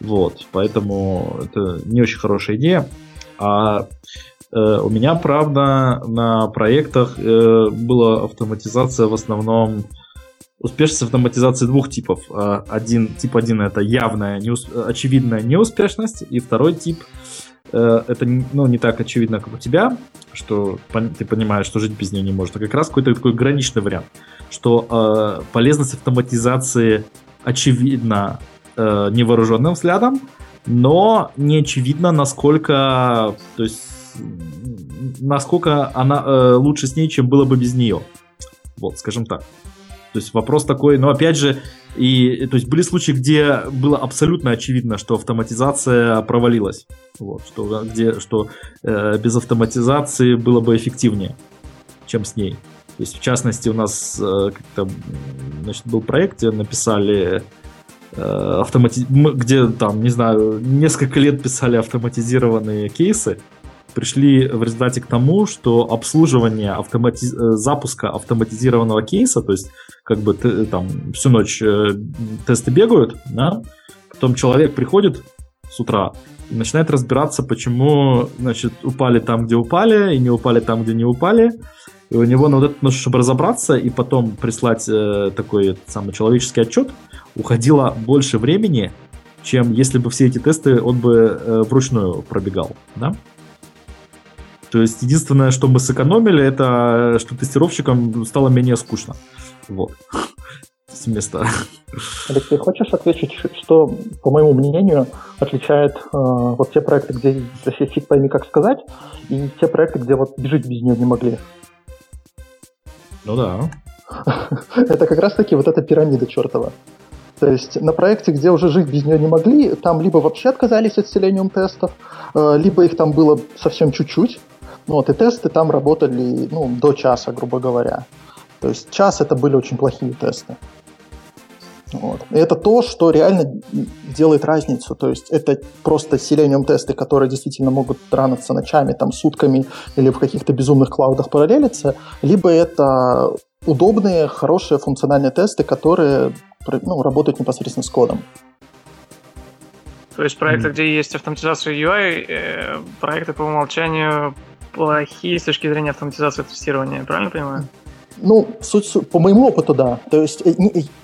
Вот, поэтому это не очень хорошая идея. А э, у меня, правда, на проектах э, была автоматизация в основном успешность автоматизации двух типов. А, один, тип один это явная, неус, очевидная неуспешность, и второй тип э, это ну, не так очевидно, как у тебя, что ты понимаешь, что жить без нее не может, а как раз какой-то такой граничный вариант, что э, полезность автоматизации очевидна э, невооруженным взглядом, но не очевидно, насколько, то есть, насколько она э, лучше с ней, чем было бы без нее. Вот, скажем так. То есть вопрос такой, но опять же, и, то есть были случаи, где было абсолютно очевидно, что автоматизация провалилась. Вот, что, где, что э, без автоматизации было бы эффективнее, чем с ней. То есть, в частности, у нас э, как-то, значит, был проект, где написали э, автомати... где там, не знаю, несколько лет писали автоматизированные кейсы, пришли в результате к тому, что обслуживание автомати... Э, запуска автоматизированного кейса, то есть как бы ты, там всю ночь э, тесты бегают, да, потом человек приходит с утра и начинает разбираться, почему, значит, упали там, где упали, и не упали там, где не упали. И у него на вот это, ну, чтобы разобраться и потом прислать э, такой самый человеческий отчет, уходило больше времени, чем если бы все эти тесты он бы э, вручную пробегал, да? То есть единственное, что мы сэкономили, это что тестировщикам стало менее скучно. Вот. С места. Алексей, хочешь ответить, что, по моему мнению, отличает э, вот те проекты, где фиг пойми как сказать, и те проекты, где вот жить без нее не могли? Ну да. Это как раз таки вот эта пирамида чертова. То есть на проекте, где уже жить без нее не могли, там либо вообще отказались от Selenium тестов, э, либо их там было совсем чуть-чуть, вот, и тесты там работали ну, до часа, грубо говоря. То есть час это были очень плохие тесты. Вот. И это то, что реально делает разницу. То есть это просто Selenium тесты, которые действительно могут раниться ночами, там, сутками или в каких-то безумных клаудах параллелиться, либо это удобные, хорошие функциональные тесты, которые ну, работают непосредственно с кодом. То есть проекты, mm. где есть автоматизация UI, э, проекты по умолчанию плохие с точки зрения автоматизации тестирования, правильно понимаю? Ну, суть, суть, по моему опыту, да. То есть э,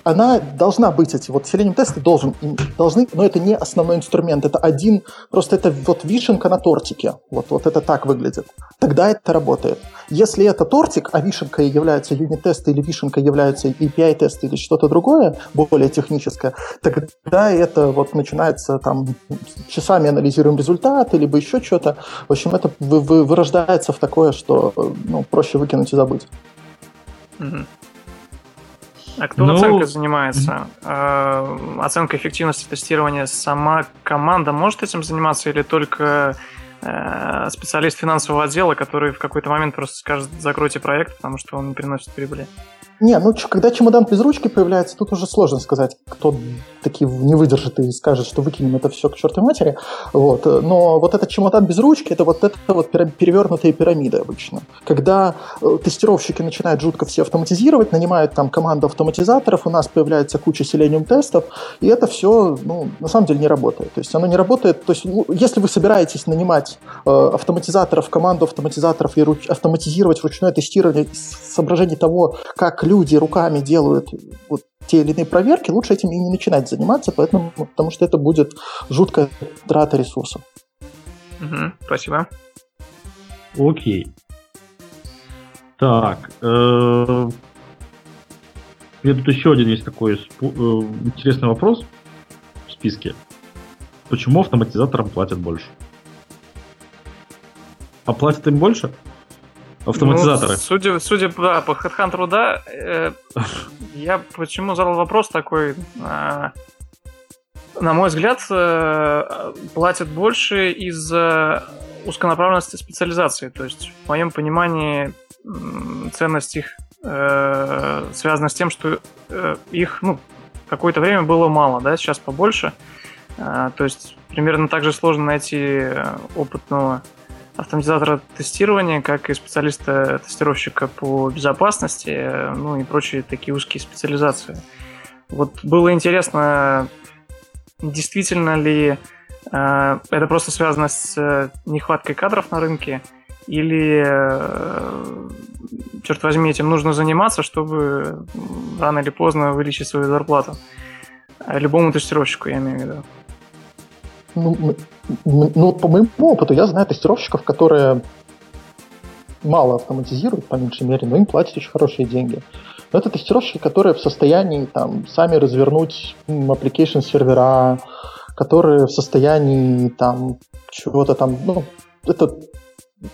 она должна быть, эти вот Selenium тесты должен, должны, но это не основной инструмент, это один, просто это вот вишенка на тортике. Вот, вот это так выглядит. Тогда это работает. Если это тортик, а вишенкой является юнит-тесты или вишенкой является API-тесты или что-то другое, более техническое, тогда это вот начинается там часами анализируем результаты, либо еще что-то. В общем, это вы, вы, вырождается в такое, что ну, проще выкинуть и забыть. А кто ну, оценкой занимается? Э, оценка эффективности тестирования сама команда может этим заниматься или только э, специалист финансового отдела, который в какой-то момент просто скажет закройте проект, потому что он не приносит прибыли? Не, ну когда чемодан без ручки появляется, тут уже сложно сказать, кто таки не выдержит и скажет, что выкинем это все к чертовой матери. Вот. Но вот этот чемодан без ручки, это вот это вот перевернутые пирамиды обычно. Когда э, тестировщики начинают жутко все автоматизировать, нанимают там команду автоматизаторов, у нас появляется куча Selenium тестов, и это все, ну, на самом деле не работает. То есть оно не работает. То есть если вы собираетесь нанимать э, автоматизаторов, команду автоматизаторов и руч- автоматизировать ручное тестирование соображений того, как люди руками делают вот те или иные проверки, лучше этим и не начинать заниматься, поэтому, потому что это будет жуткая трата ресурсов. Угу, спасибо. Окей. Так. Э, мне тут еще один есть такой э, интересный вопрос в списке. Почему автоматизаторам платят больше? А платят им больше? Автоматизаторы. Ну, судя, судя да, по HeadHunter, да, э, я почему задал вопрос такой? Э, на мой взгляд, э, платят больше из-за узконаправленности специализации. То есть, в моем понимании, ценность их э, связана с тем, что э, их ну, какое-то время было мало, да, сейчас побольше. Э, то есть, примерно так же сложно найти э, опытного автоматизатора тестирования, как и специалиста-тестировщика по безопасности, ну и прочие такие узкие специализации. Вот было интересно, действительно ли э, это просто связано с э, нехваткой кадров на рынке, или, э, черт возьми, этим нужно заниматься, чтобы рано или поздно увеличить свою зарплату. Любому тестировщику, я имею в виду. Ну, ну, по моему опыту, я знаю тестировщиков, которые мало автоматизируют, по меньшей мере, но им платят очень хорошие деньги. Но это тестировщики, которые в состоянии там, сами развернуть application сервера, которые в состоянии там чего-то там, ну, это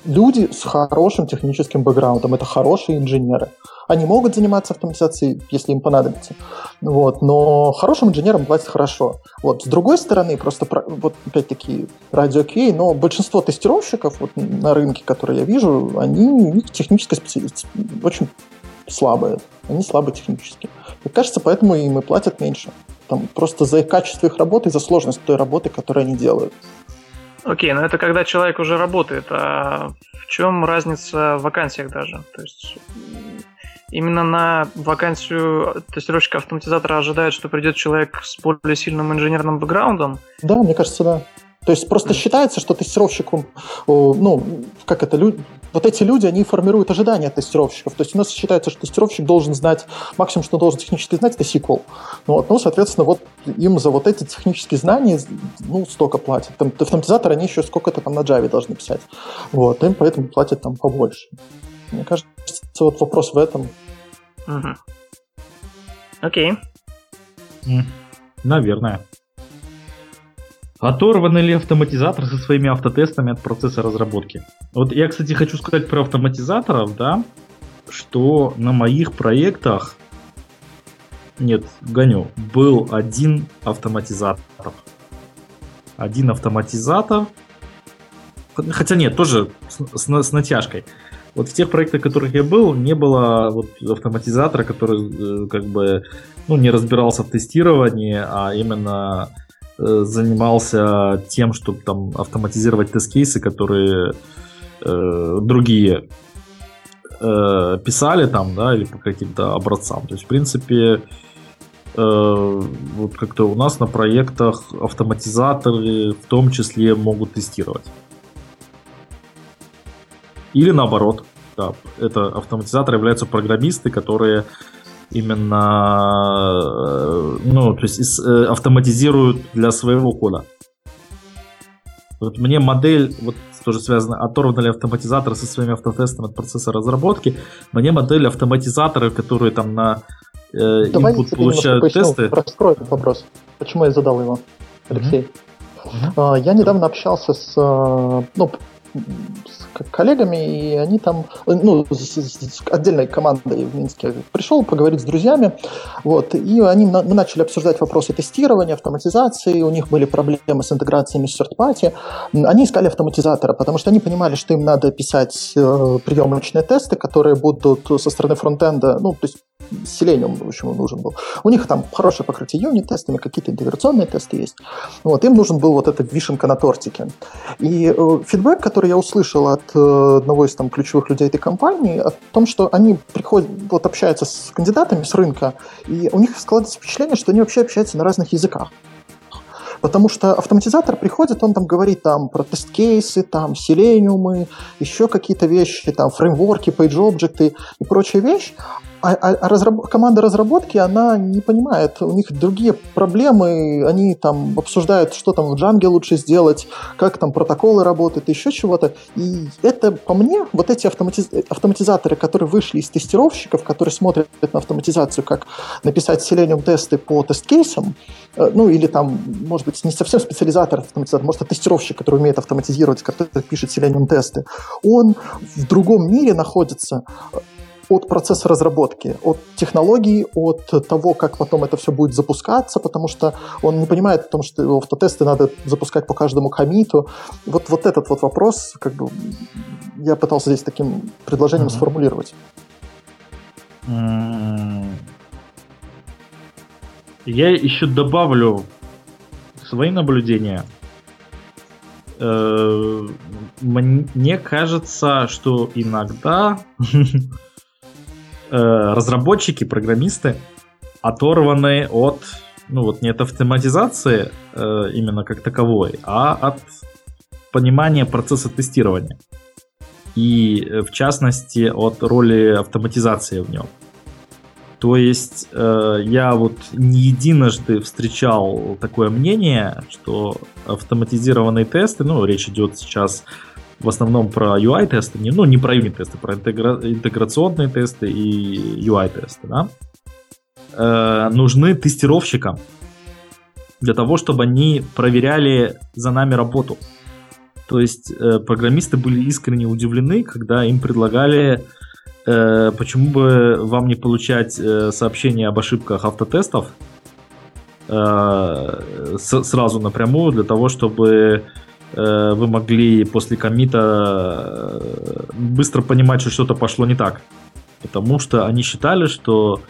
люди с хорошим техническим бэкграундом, это хорошие инженеры. Они могут заниматься автоматизацией, если им понадобится. Вот, но хорошим инженерам платят хорошо. Вот. С другой стороны, просто вот опять-таки радио QA, но большинство тестировщиков вот, на рынке, которые я вижу, они, у них техническая специалист очень слабые. Они слабые технически. Мне кажется, поэтому им и платят меньше. Там, просто за качество их работы за сложность той работы, которую они делают. Окей, но это когда человек уже работает. А в чем разница в вакансиях даже? То есть именно на вакансию тестировщика автоматизатора ожидают, что придет человек с более сильным инженерным бэкграундом? Да, мне кажется, да. То есть просто считается, что тестировщику, ну, как это, люди, вот эти люди, они формируют ожидания от тестировщиков. То есть у нас считается, что тестировщик должен знать, максимум, что он должен технически знать, это SQL. Ну, вот, ну, соответственно, вот им за вот эти технические знания, ну, столько платят. Там, автоматизаторы, они еще сколько-то там на Java должны писать. Вот, им поэтому платят там побольше. Мне кажется, вот вопрос в этом. Угу. Окей. Наверное. Оторваны ли автоматизаторы со своими автотестами от процесса разработки? Вот я, кстати, хочу сказать про автоматизаторов, да, что на моих проектах, нет, гоню, был один автоматизатор. Один автоматизатор, хотя нет, тоже с, с, с натяжкой. Вот в тех проектах, в которых я был, не было вот автоматизатора, который э, как бы ну, не разбирался в тестировании, а именно занимался тем, чтобы там автоматизировать тест-кейсы, которые э, другие э, писали там, да, или по каким-то образцам. То есть, в принципе, э, вот как-то у нас на проектах автоматизаторы в том числе могут тестировать. Или наоборот, да, это автоматизаторы являются программисты, которые именно, э, ну, то есть э, автоматизируют для своего кода. Вот мне модель, вот тоже связано, оторваны ли автоматизаторы со своими автотестами от процесса разработки, мне модель автоматизаторов, которые там на э, input получают тесты. Раскрой этот вопрос. Почему я задал его, Алексей? Mm-hmm. Я недавно общался с, э, ну, с коллегами, и они там, ну, с, с отдельной командой в Минске пришел поговорить с друзьями, вот, и они, мы начали обсуждать вопросы тестирования, автоматизации, у них были проблемы с интеграциями с third Они искали автоматизатора, потому что они понимали, что им надо писать э, приемочные тесты, которые будут со стороны фронтенда, ну, то есть Selenium, в общем, нужен был. У них там хорошее покрытие юнит-тестами, какие-то интеграционные тесты есть. Вот, им нужен был вот эта вишенка на тортике. И э, фидбэк, который я услышал от э, одного из там ключевых людей этой компании, о том, что они приходят, вот общаются с кандидатами с рынка, и у них складывается впечатление, что они вообще общаются на разных языках. Потому что автоматизатор приходит, он там говорит там про тест-кейсы, там селениумы, еще какие-то вещи, там фреймворки, page-объекты и прочие вещи, а, а, а разраб... команда разработки, она не понимает, у них другие проблемы, они там обсуждают, что там в Django лучше сделать, как там протоколы работают, еще чего-то. И это, по мне, вот эти автоматиз... автоматизаторы, которые вышли из тестировщиков, которые смотрят на автоматизацию, как написать Selenium тесты по тест-кейсам, э, ну или там, может быть, не совсем специализатор автоматизатор, может, это тестировщик, который умеет автоматизировать, который пишет Selenium тесты, он в другом мире находится, от процесса разработки, от технологий, от того, как потом это все будет запускаться, потому что он не понимает о том, что автотесты надо запускать по каждому комиту. Вот, вот этот вот вопрос, как бы, я пытался здесь таким предложением mm-hmm. сформулировать. Я еще добавлю свои наблюдения. Э, мне кажется, что иногда Э, разработчики, программисты оторваны от, ну вот не от автоматизации э, именно как таковой, а от понимания процесса тестирования. И э, в частности от роли автоматизации в нем. То есть э, я вот не единожды встречал такое мнение, что автоматизированные тесты, ну речь идет сейчас в основном про UI-тесты, не, ну не про юнит-тесты, про интегра- интеграционные тесты и UI-тесты, да, э, нужны тестировщикам для того, чтобы они проверяли за нами работу. То есть э, программисты были искренне удивлены, когда им предлагали, э, почему бы вам не получать э, сообщения об ошибках автотестов э, с, сразу напрямую для того, чтобы вы могли после комита э, быстро понимать, что что-то пошло не так. Потому что они считали, что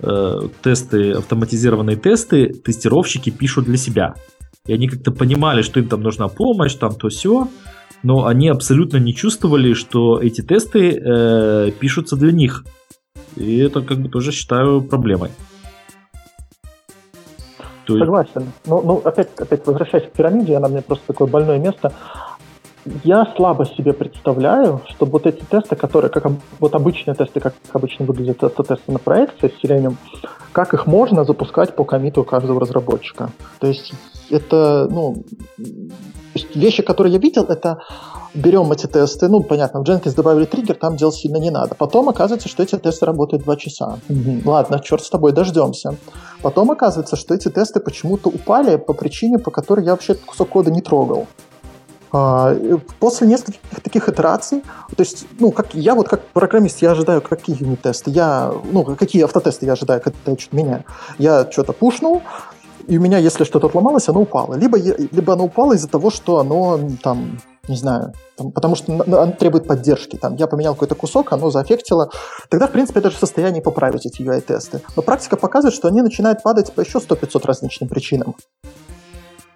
э, тесты, автоматизированные тесты тестировщики пишут для себя. И они как-то понимали, что им там нужна помощь, там то все, но они абсолютно не чувствовали, что эти тесты э, пишутся для них. И это как бы тоже считаю проблемой. Согласен. Ну, ну опять, опять возвращаясь к пирамиде, она мне просто такое больное место. Я слабо себе представляю, чтобы вот эти тесты, которые, как вот обычные тесты, как обычно выглядят это тесты на проекции с Selenium, как их можно запускать по комиту каждого разработчика. То есть это, ну, вещи, которые я видел, это берем эти тесты, ну, понятно, в Jenkins добавили триггер, там делать сильно не надо. Потом оказывается, что эти тесты работают 2 часа. Mm-hmm. Ладно, черт с тобой, дождемся. Потом оказывается, что эти тесты почему-то упали по причине, по которой я вообще этот кусок кода не трогал. А, после нескольких таких итераций, то есть, ну, как я вот как программист, я ожидаю, какие юнит-тесты, я, ну, какие автотесты я ожидаю, когда я что-то меняю. Я что-то пушнул, и у меня, если что-то отломалось, оно упало. Либо, либо оно упало из-за того, что оно там, не знаю, там, потому что оно требует поддержки. Там, я поменял какой-то кусок, оно заэффектило. Тогда, в принципе, я даже в состоянии поправить эти UI-тесты. Но практика показывает, что они начинают падать по еще 100-500 различным причинам.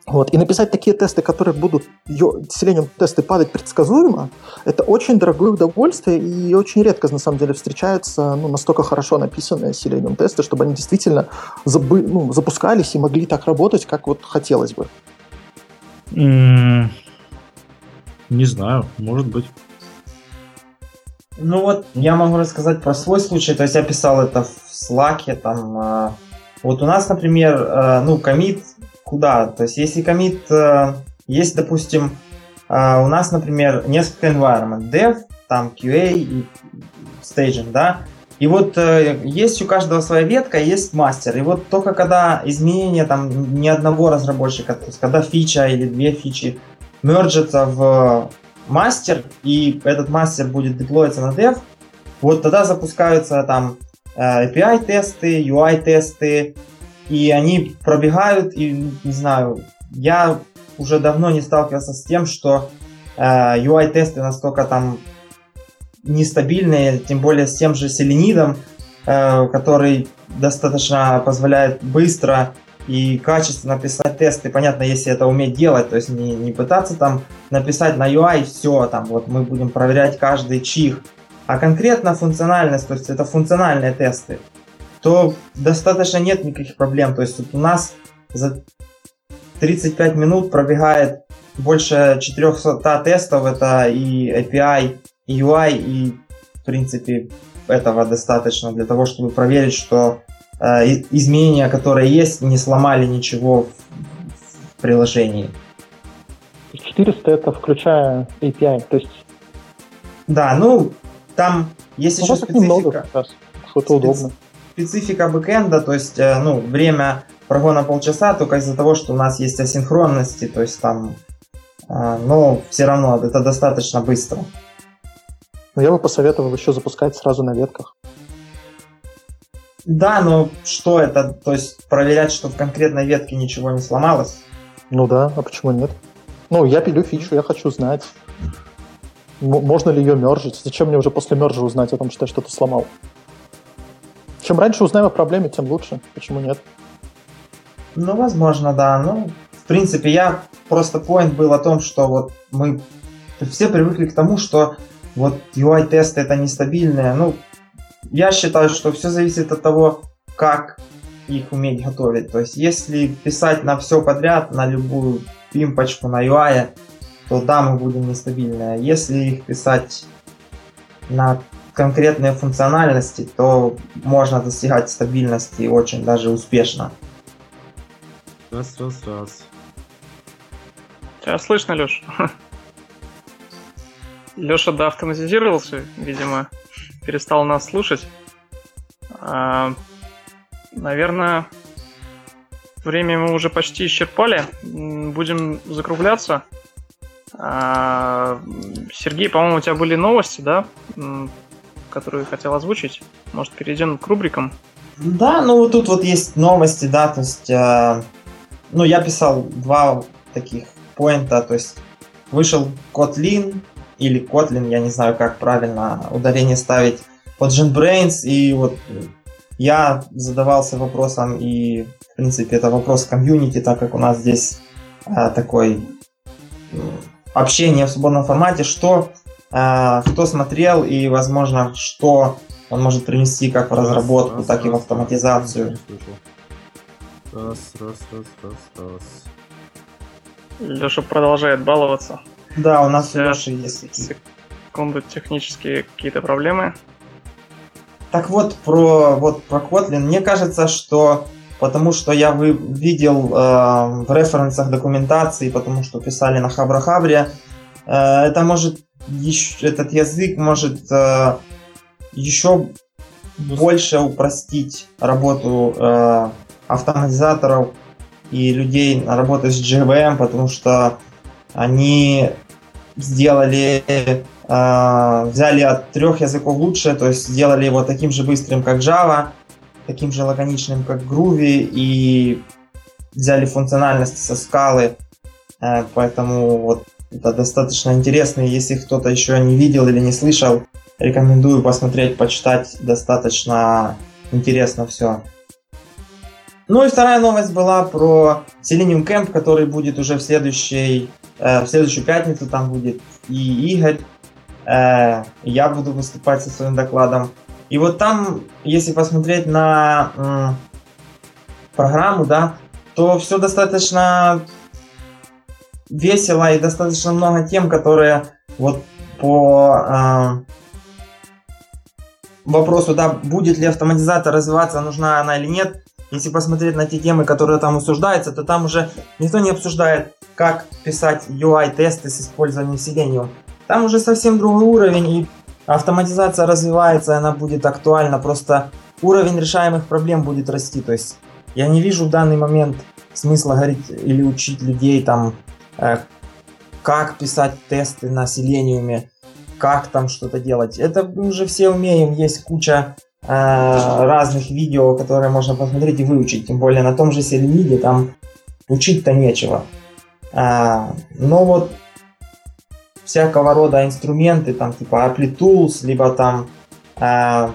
Вот. И написать такие тесты, которые будут Selenium тесты падать предсказуемо, это очень дорогое удовольствие и очень редко, на самом деле, встречаются ну, настолько хорошо написанные Selenium тесты, чтобы они действительно забы, ну, запускались и могли так работать, как вот хотелось бы. Не знаю, может быть. Ну вот, я могу рассказать про свой случай. То есть я писал это в Slack, там, э, вот у нас, например, э, ну, комит куда. То есть, если комит э, есть, допустим, у нас, например, несколько environment, dev, там QA и staging, да, и вот э, есть у каждого своя ветка, есть мастер. И вот только когда изменение там ни одного разработчика, то есть когда фича или две фичи мерджатся в мастер, и этот мастер будет деплоиться на dev, вот тогда запускаются там API-тесты, UI-тесты, и они пробегают, и не знаю, я уже давно не сталкивался с тем, что э, UI-тесты настолько там нестабильные, тем более с тем же селенидом, э, который достаточно позволяет быстро и качественно писать тесты. Понятно, если это уметь делать, то есть не, не пытаться там написать на UI все, там вот мы будем проверять каждый чих, а конкретно функциональность, то есть это функциональные тесты то достаточно нет никаких проблем. То есть вот у нас за 35 минут пробегает больше 400 тестов, это и API, и UI, и в принципе этого достаточно для того, чтобы проверить, что изменения, которые есть, не сломали ничего в, приложении. 400 это включая API, то есть... Да, ну, там есть ну, еще специфика. Немного как раз, что-то Специ... удобно специфика бэкэнда, то есть, э, ну, время прогона полчаса только из-за того, что у нас есть асинхронности, то есть там, э, но все равно это достаточно быстро. Но я бы посоветовал еще запускать сразу на ветках. Да, но что это? То есть проверять, что в конкретной ветке ничего не сломалось? Ну да, а почему нет? Ну, я пилю фичу, я хочу знать, можно ли ее мержить. Зачем мне уже после мержа узнать о том, что я что-то сломал? Чем раньше узнаем о проблеме, тем лучше. Почему нет? Ну, возможно, да. Ну, в принципе, я просто point был о том, что вот мы все привыкли к тому, что вот UI-тесты это нестабильные. Ну, я считаю, что все зависит от того, как их уметь готовить. То есть, если писать на все подряд, на любую пимпочку на UI, то да, мы будем нестабильные. Если их писать на конкретные функциональности, то можно достигать стабильности очень даже успешно. Раз, раз, раз. Тебя слышно, Леш? Леша доавтоматизировался, видимо, перестал нас слушать. А, наверное, время мы уже почти исчерпали. Будем закругляться. А, Сергей, по-моему, у тебя были новости, да, которые хотел озвучить? Может, перейдем к рубрикам? Да, ну вот тут вот есть новости, да, то есть, э, ну я писал два таких поинта, то есть вышел Kotlin или Kotlin, я не знаю, как правильно ударение ставить, под JetBrains, и вот я задавался вопросом, и в принципе это вопрос комьюнити, так как у нас здесь э, такой общение в свободном формате, что э, кто смотрел и, возможно, что он может принести как в разработку, раз, так раз, и в автоматизацию. Раз, раз, раз, раз, раз. Леша продолжает баловаться. Да, у нас Леши есть секунду технические какие-то проблемы. Так вот, про, вот, про Kotlin. Мне кажется, что потому что я вы, видел э, в референсах документации, потому что писали на Хабра-Хабре, э, это может еще, этот язык может э, еще больше упростить работу э, автоматизаторов и людей на работу с JVM, потому что они сделали, э, взяли от трех языков лучше, то есть сделали его таким же быстрым, как Java, таким же лаконичным, как Groovy, и взяли функциональность со скалы, э, поэтому вот это достаточно интересно, если кто-то еще не видел или не слышал, рекомендую посмотреть, почитать, достаточно интересно все. Ну и вторая новость была про Selenium Camp, который будет уже в, следующей, в следующую пятницу, там будет и Игорь, я буду выступать со своим докладом. И вот там, если посмотреть на программу, да, то все достаточно весело и достаточно много тем, которые вот по э, вопросу, да, будет ли автоматизация развиваться, нужна она или нет, если посмотреть на те темы, которые там обсуждаются, то там уже никто не обсуждает, как писать UI-тесты с использованием Selenium. Там уже совсем другой уровень, и автоматизация развивается, она будет актуальна, просто уровень решаемых проблем будет расти. То есть я не вижу в данный момент смысла говорить или учить людей там, э, как писать тесты на Selenium, как там что-то делать. Это уже все умеем, есть куча разных видео, которые можно посмотреть и выучить. Тем более на том же Селениде там учить-то нечего. Э, но вот всякого рода инструменты, там типа Apply Tools, либо там э,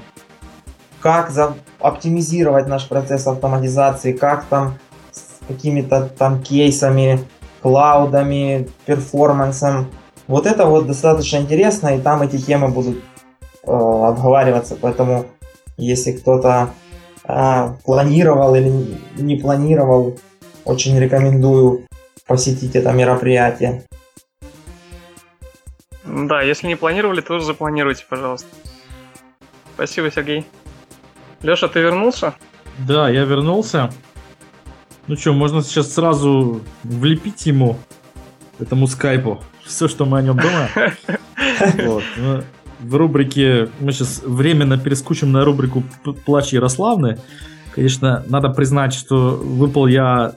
как за, оптимизировать наш процесс автоматизации, как там с какими-то там кейсами, клаудами, перформансом, вот это вот достаточно интересно, и там эти темы будут э, обговариваться, поэтому если кто-то э, планировал или не планировал, очень рекомендую посетить это мероприятие. Да, если не планировали, тоже запланируйте, пожалуйста. Спасибо, Сергей. Леша, ты вернулся? Да, я вернулся. Ну что, можно сейчас сразу влепить ему, этому скайпу все, что мы о нем думаем. Вот. В рубрике, мы сейчас временно перескучим на рубрику «Плач Ярославны». Конечно, надо признать, что выпал я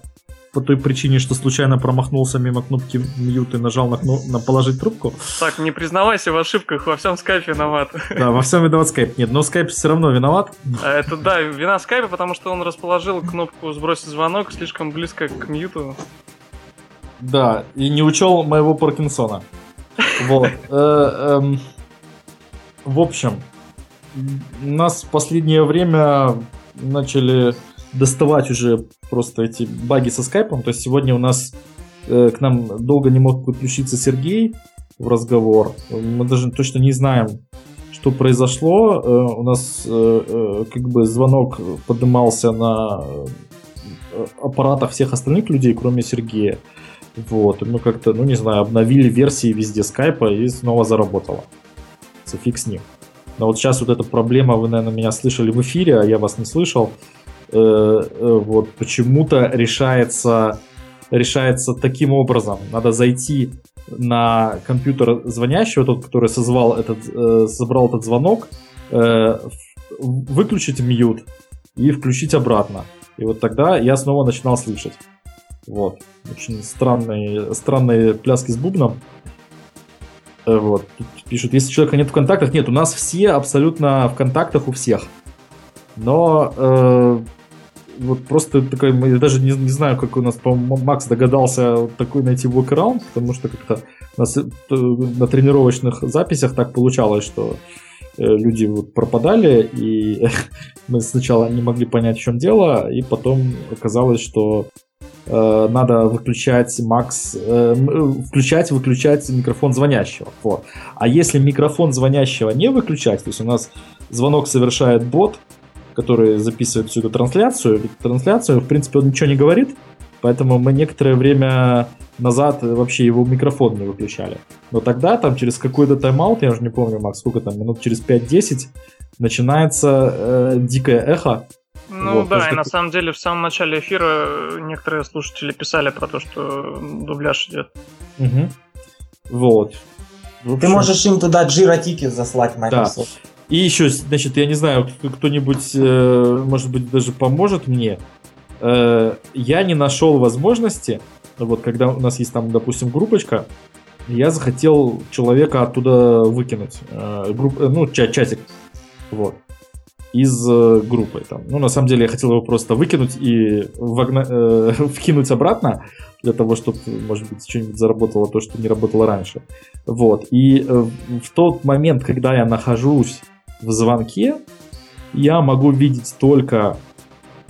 по той причине, что случайно промахнулся мимо кнопки мьют и нажал на, кну... на положить трубку. Так, не признавайся в ошибках, во всем скайп виноват. Да, во всем виноват скайп. Нет, но скайп все равно виноват. А это да, вина скайпа, потому что он расположил кнопку сбросить звонок слишком близко к мьюту. Да, и не учел моего Паркинсона. Вот. Э, в общем, нас в последнее время начали доставать уже просто эти баги со скайпом. То есть сегодня у нас э, к нам долго не мог подключиться Сергей в разговор. Мы даже точно не знаем, что произошло. Э, у нас как бы звонок поднимался на аппаратах всех остальных людей, кроме Сергея. Вот, мы как-то, ну не знаю, обновили версии везде скайпа и снова заработало. Фиг с ним. Но вот сейчас вот эта проблема, вы, наверное, меня слышали в эфире, а я вас не слышал. Э, э, вот почему-то решается, решается таким образом. Надо зайти на компьютер звонящего, тот, который созвал этот, э, собрал этот звонок, выключить мьют и включить обратно. И вот тогда я снова начинал слышать. Вот. Очень странные, странные пляски с бубном. Э, вот. Тут пишут, если человека нет в контактах, нет, у нас все абсолютно в контактах у всех. Но э, вот просто такой, я даже не, не знаю, как у нас, по-моему, Макс догадался такой найти workaround, потому что как-то нас э, на тренировочных записях так получалось, что э, люди вот пропадали, и мы сначала не могли понять, в чем дело, и потом оказалось, что э, надо выключать Макс, э, включать, выключать микрофон звонящего. Вот. А если микрофон звонящего не выключать, то есть у нас звонок совершает бот, который записывает всю эту трансляцию. Трансляцию, в принципе, он ничего не говорит, поэтому мы некоторое время назад вообще его микрофон не выключали. Но тогда, там, через какой-то тайм-аут, я уже не помню, Макс, сколько там, минут через 5-10, начинается э, дикое эхо. Ну вот, да, и на самом деле в самом начале эфира некоторые слушатели писали про то, что дубляж идет. Угу. Вот. Общем... Ты можешь им туда джира-тики заслать, Microsoft. Да. И еще, значит, я не знаю, кто-нибудь, э, может быть, даже поможет мне. Э, я не нашел возможности, вот когда у нас есть там, допустим, группочка, я захотел человека оттуда выкинуть, э, групп, ну, чатик, вот, из группы. Там. Ну, на самом деле, я хотел его просто выкинуть и вогна... э, вкинуть обратно, для того, чтобы, может быть, что-нибудь заработало то, что не работало раньше. Вот. И э, в тот момент, когда я нахожусь в звонке я могу видеть только...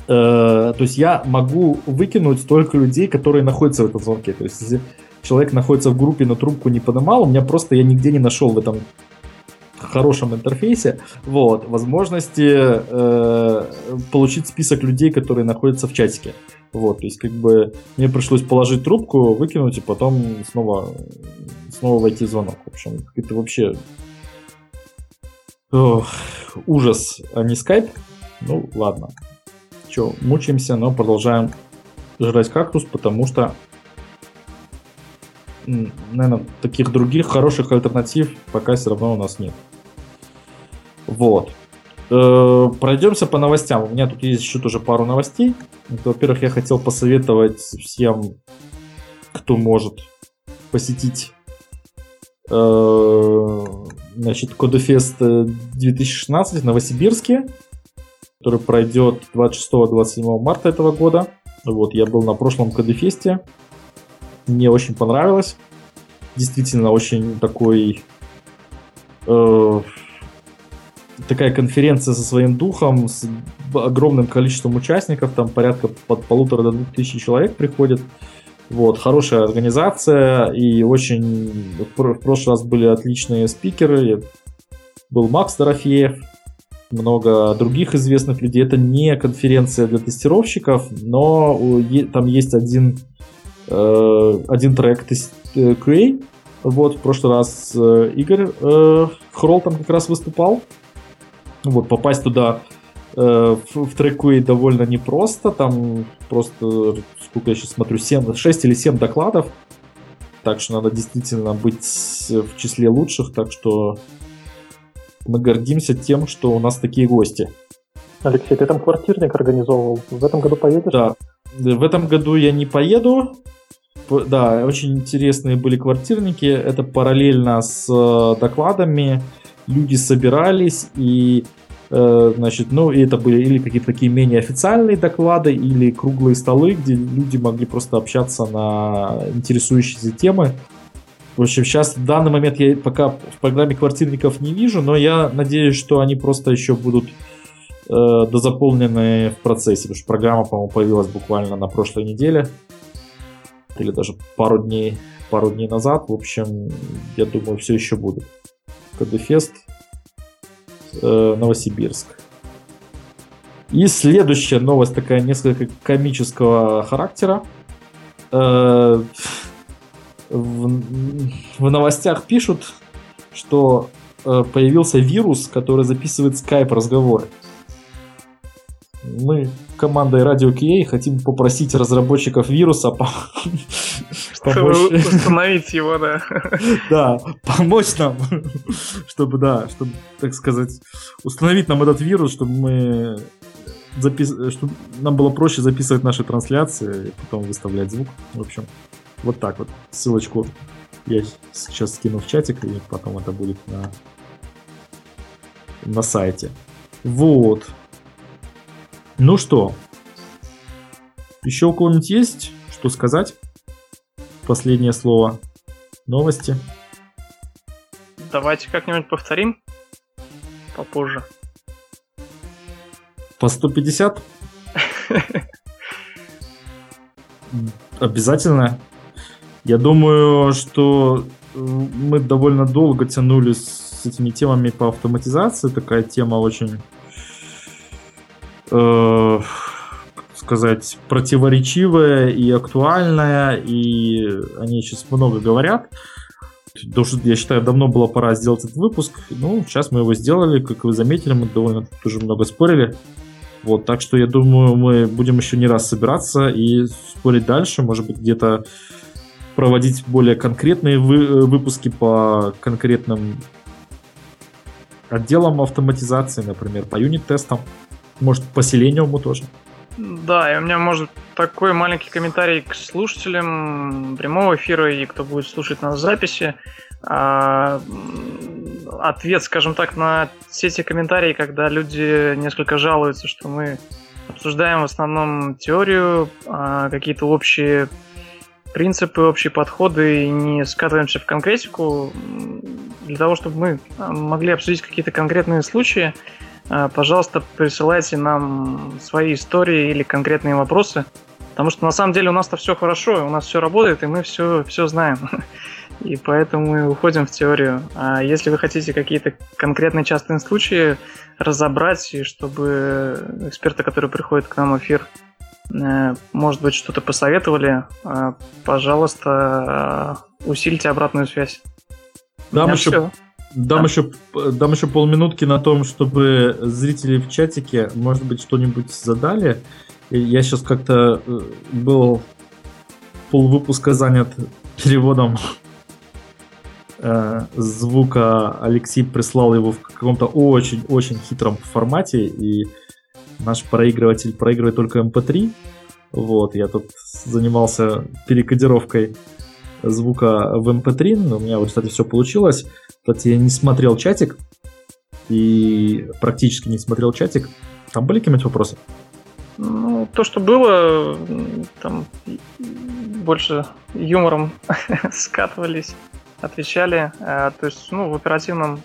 Э, то есть я могу выкинуть только людей, которые находятся в этом звонке. То есть если человек находится в группе, но трубку не поднимал, у меня просто я нигде не нашел в этом хорошем интерфейсе, вот, возможности э, получить список людей, которые находятся в чатике. Вот, то есть, как бы, мне пришлось положить трубку, выкинуть и потом снова, снова войти в звонок. В общем, это вообще Ох, ужас, а не скайп. Ну, ладно. Че, мучаемся, но продолжаем жрать кактус, потому что, наверное, таких других хороших альтернатив пока все равно у нас нет. Вот. Э, пройдемся по новостям. У меня тут есть еще тоже пару новостей. Во-первых, я хотел посоветовать всем, кто может посетить э, значит, Кодефест 2016 в Новосибирске, который пройдет 26-27 марта этого года. Вот, я был на прошлом Кодефесте. Мне очень понравилось. Действительно, очень такой... Э, такая конференция со своим духом, с огромным количеством участников, там порядка под полутора до двух тысяч человек приходит. Вот, хорошая организация, и очень... В прошлый раз были отличные спикеры. Был Макс Дорофеев, много других известных людей. Это не конференция для тестировщиков, но там есть один, э, один трек QA. Э, вот, в прошлый раз э, Игорь Хрол там как раз выступал. Вот, попасть туда Э, в, в треку довольно непросто. Там просто, сколько я сейчас смотрю, 7, 6 или 7 докладов. Так что надо действительно быть в числе лучших. Так что мы гордимся тем, что у нас такие гости. Алексей, ты там квартирник организовывал. В этом году поедешь? Да. В этом году я не поеду. Да, очень интересные были квартирники. Это параллельно с э, докладами. Люди собирались и Э, значит, ну, и это были или какие-то такие менее официальные доклады, или круглые столы, где люди могли просто общаться на интересующиеся темы. В общем, сейчас в данный момент я пока в программе квартирников не вижу, но я надеюсь, что они просто еще будут дозаполнены в процессе, потому что программа, по-моему, появилась буквально на прошлой неделе, или даже пару дней, пару дней назад. В общем, я думаю, все еще будет. КДФест э, Новосибирск. И следующая новость такая несколько комического характера. Э, в, в новостях пишут, что э, появился вирус, который записывает скайп разговоры. Мы командой Radio QA хотим попросить разработчиков вируса чтобы установить его, да. Да, помочь нам, чтобы, да, чтобы, так сказать, установить нам этот вирус, чтобы мы запис... чтобы нам было проще записывать наши трансляции и потом выставлять звук. В общем, вот так вот. Ссылочку Я сейчас скину в чатик, и потом это будет на, на сайте. Вот. Ну что, еще у кого-нибудь есть что сказать? Последнее слово. Новости. Давайте как-нибудь повторим попозже. По 150? Обязательно. Я думаю, что э, мы довольно долго тянули с этими темами по автоматизации. Такая тема очень, э, сказать, противоречивая и актуальная, и они сейчас много говорят. Я считаю, давно было пора сделать этот выпуск. Ну, сейчас мы его сделали. Как вы заметили, мы довольно тоже много спорили. Вот, так что я думаю, мы будем еще не раз собираться и спорить дальше. Может быть, где-то проводить более конкретные вы, э, выпуски по конкретным отделам автоматизации, например, по юнит-тестам. Может, по Selenium тоже. Да, и у меня может такой маленький комментарий к слушателям прямого эфира и кто будет слушать нас в записи. А, ответ, скажем так, на все эти комментарии, когда люди несколько жалуются, что мы обсуждаем в основном теорию, а, какие-то общие принципы, общие подходы и не скатываемся в конкретику. Для того, чтобы мы могли обсудить какие-то конкретные случаи, а, пожалуйста, присылайте нам свои истории или конкретные вопросы. Потому что на самом деле у нас-то все хорошо, у нас все работает, и мы все, все знаем. И поэтому мы уходим в теорию. А если вы хотите какие-то конкретные частные случаи разобрать, и чтобы эксперты, которые приходят к нам в эфир, э, может быть, что-то посоветовали, э, пожалуйста, э, усильте обратную связь. Дам еще, все. Дам, еще, дам еще полминутки на том, чтобы зрители в чатике, может быть, что-нибудь задали. Я сейчас как-то э, был полвыпуска занят переводом э, звука. Алексей прислал его в каком-то очень-очень хитром формате, и наш проигрыватель проигрывает только MP3. Эм вот, я тут занимался перекодировкой звука в MP3, эм но у меня вот, кстати, все получилось. Кстати, я не смотрел чатик, и практически не смотрел чатик. Там были какие-нибудь вопросы? Ну, то, что было, там больше юмором скатывались, отвечали. А, то есть, ну, в оперативном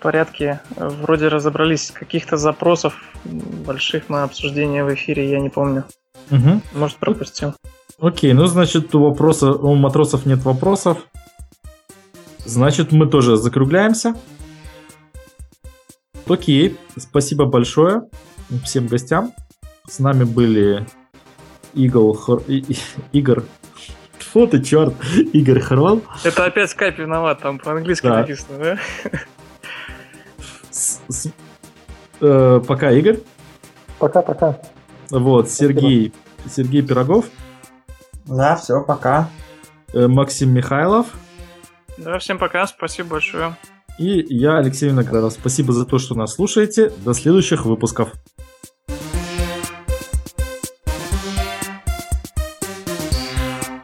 порядке вроде разобрались. Каких-то запросов больших на обсуждение в эфире я не помню. Угу. Может, пропустил. Окей, ну, значит, у, вопроса, у матросов нет вопросов. Значит, мы тоже закругляемся. Окей, спасибо большое всем гостям. С нами были Игл, Хор... Игорь Фу ты, черт, Игорь Хорвал. Это опять скайп виноват, там по-английски да. написано, да? С, с, э, пока, Игорь. Пока-пока. Вот, Сергей, Сергей Пирогов. Да, все, пока. Э, Максим Михайлов. Да, всем пока, спасибо большое. И я, Алексей Виноградов. Спасибо за то, что нас слушаете. До следующих выпусков.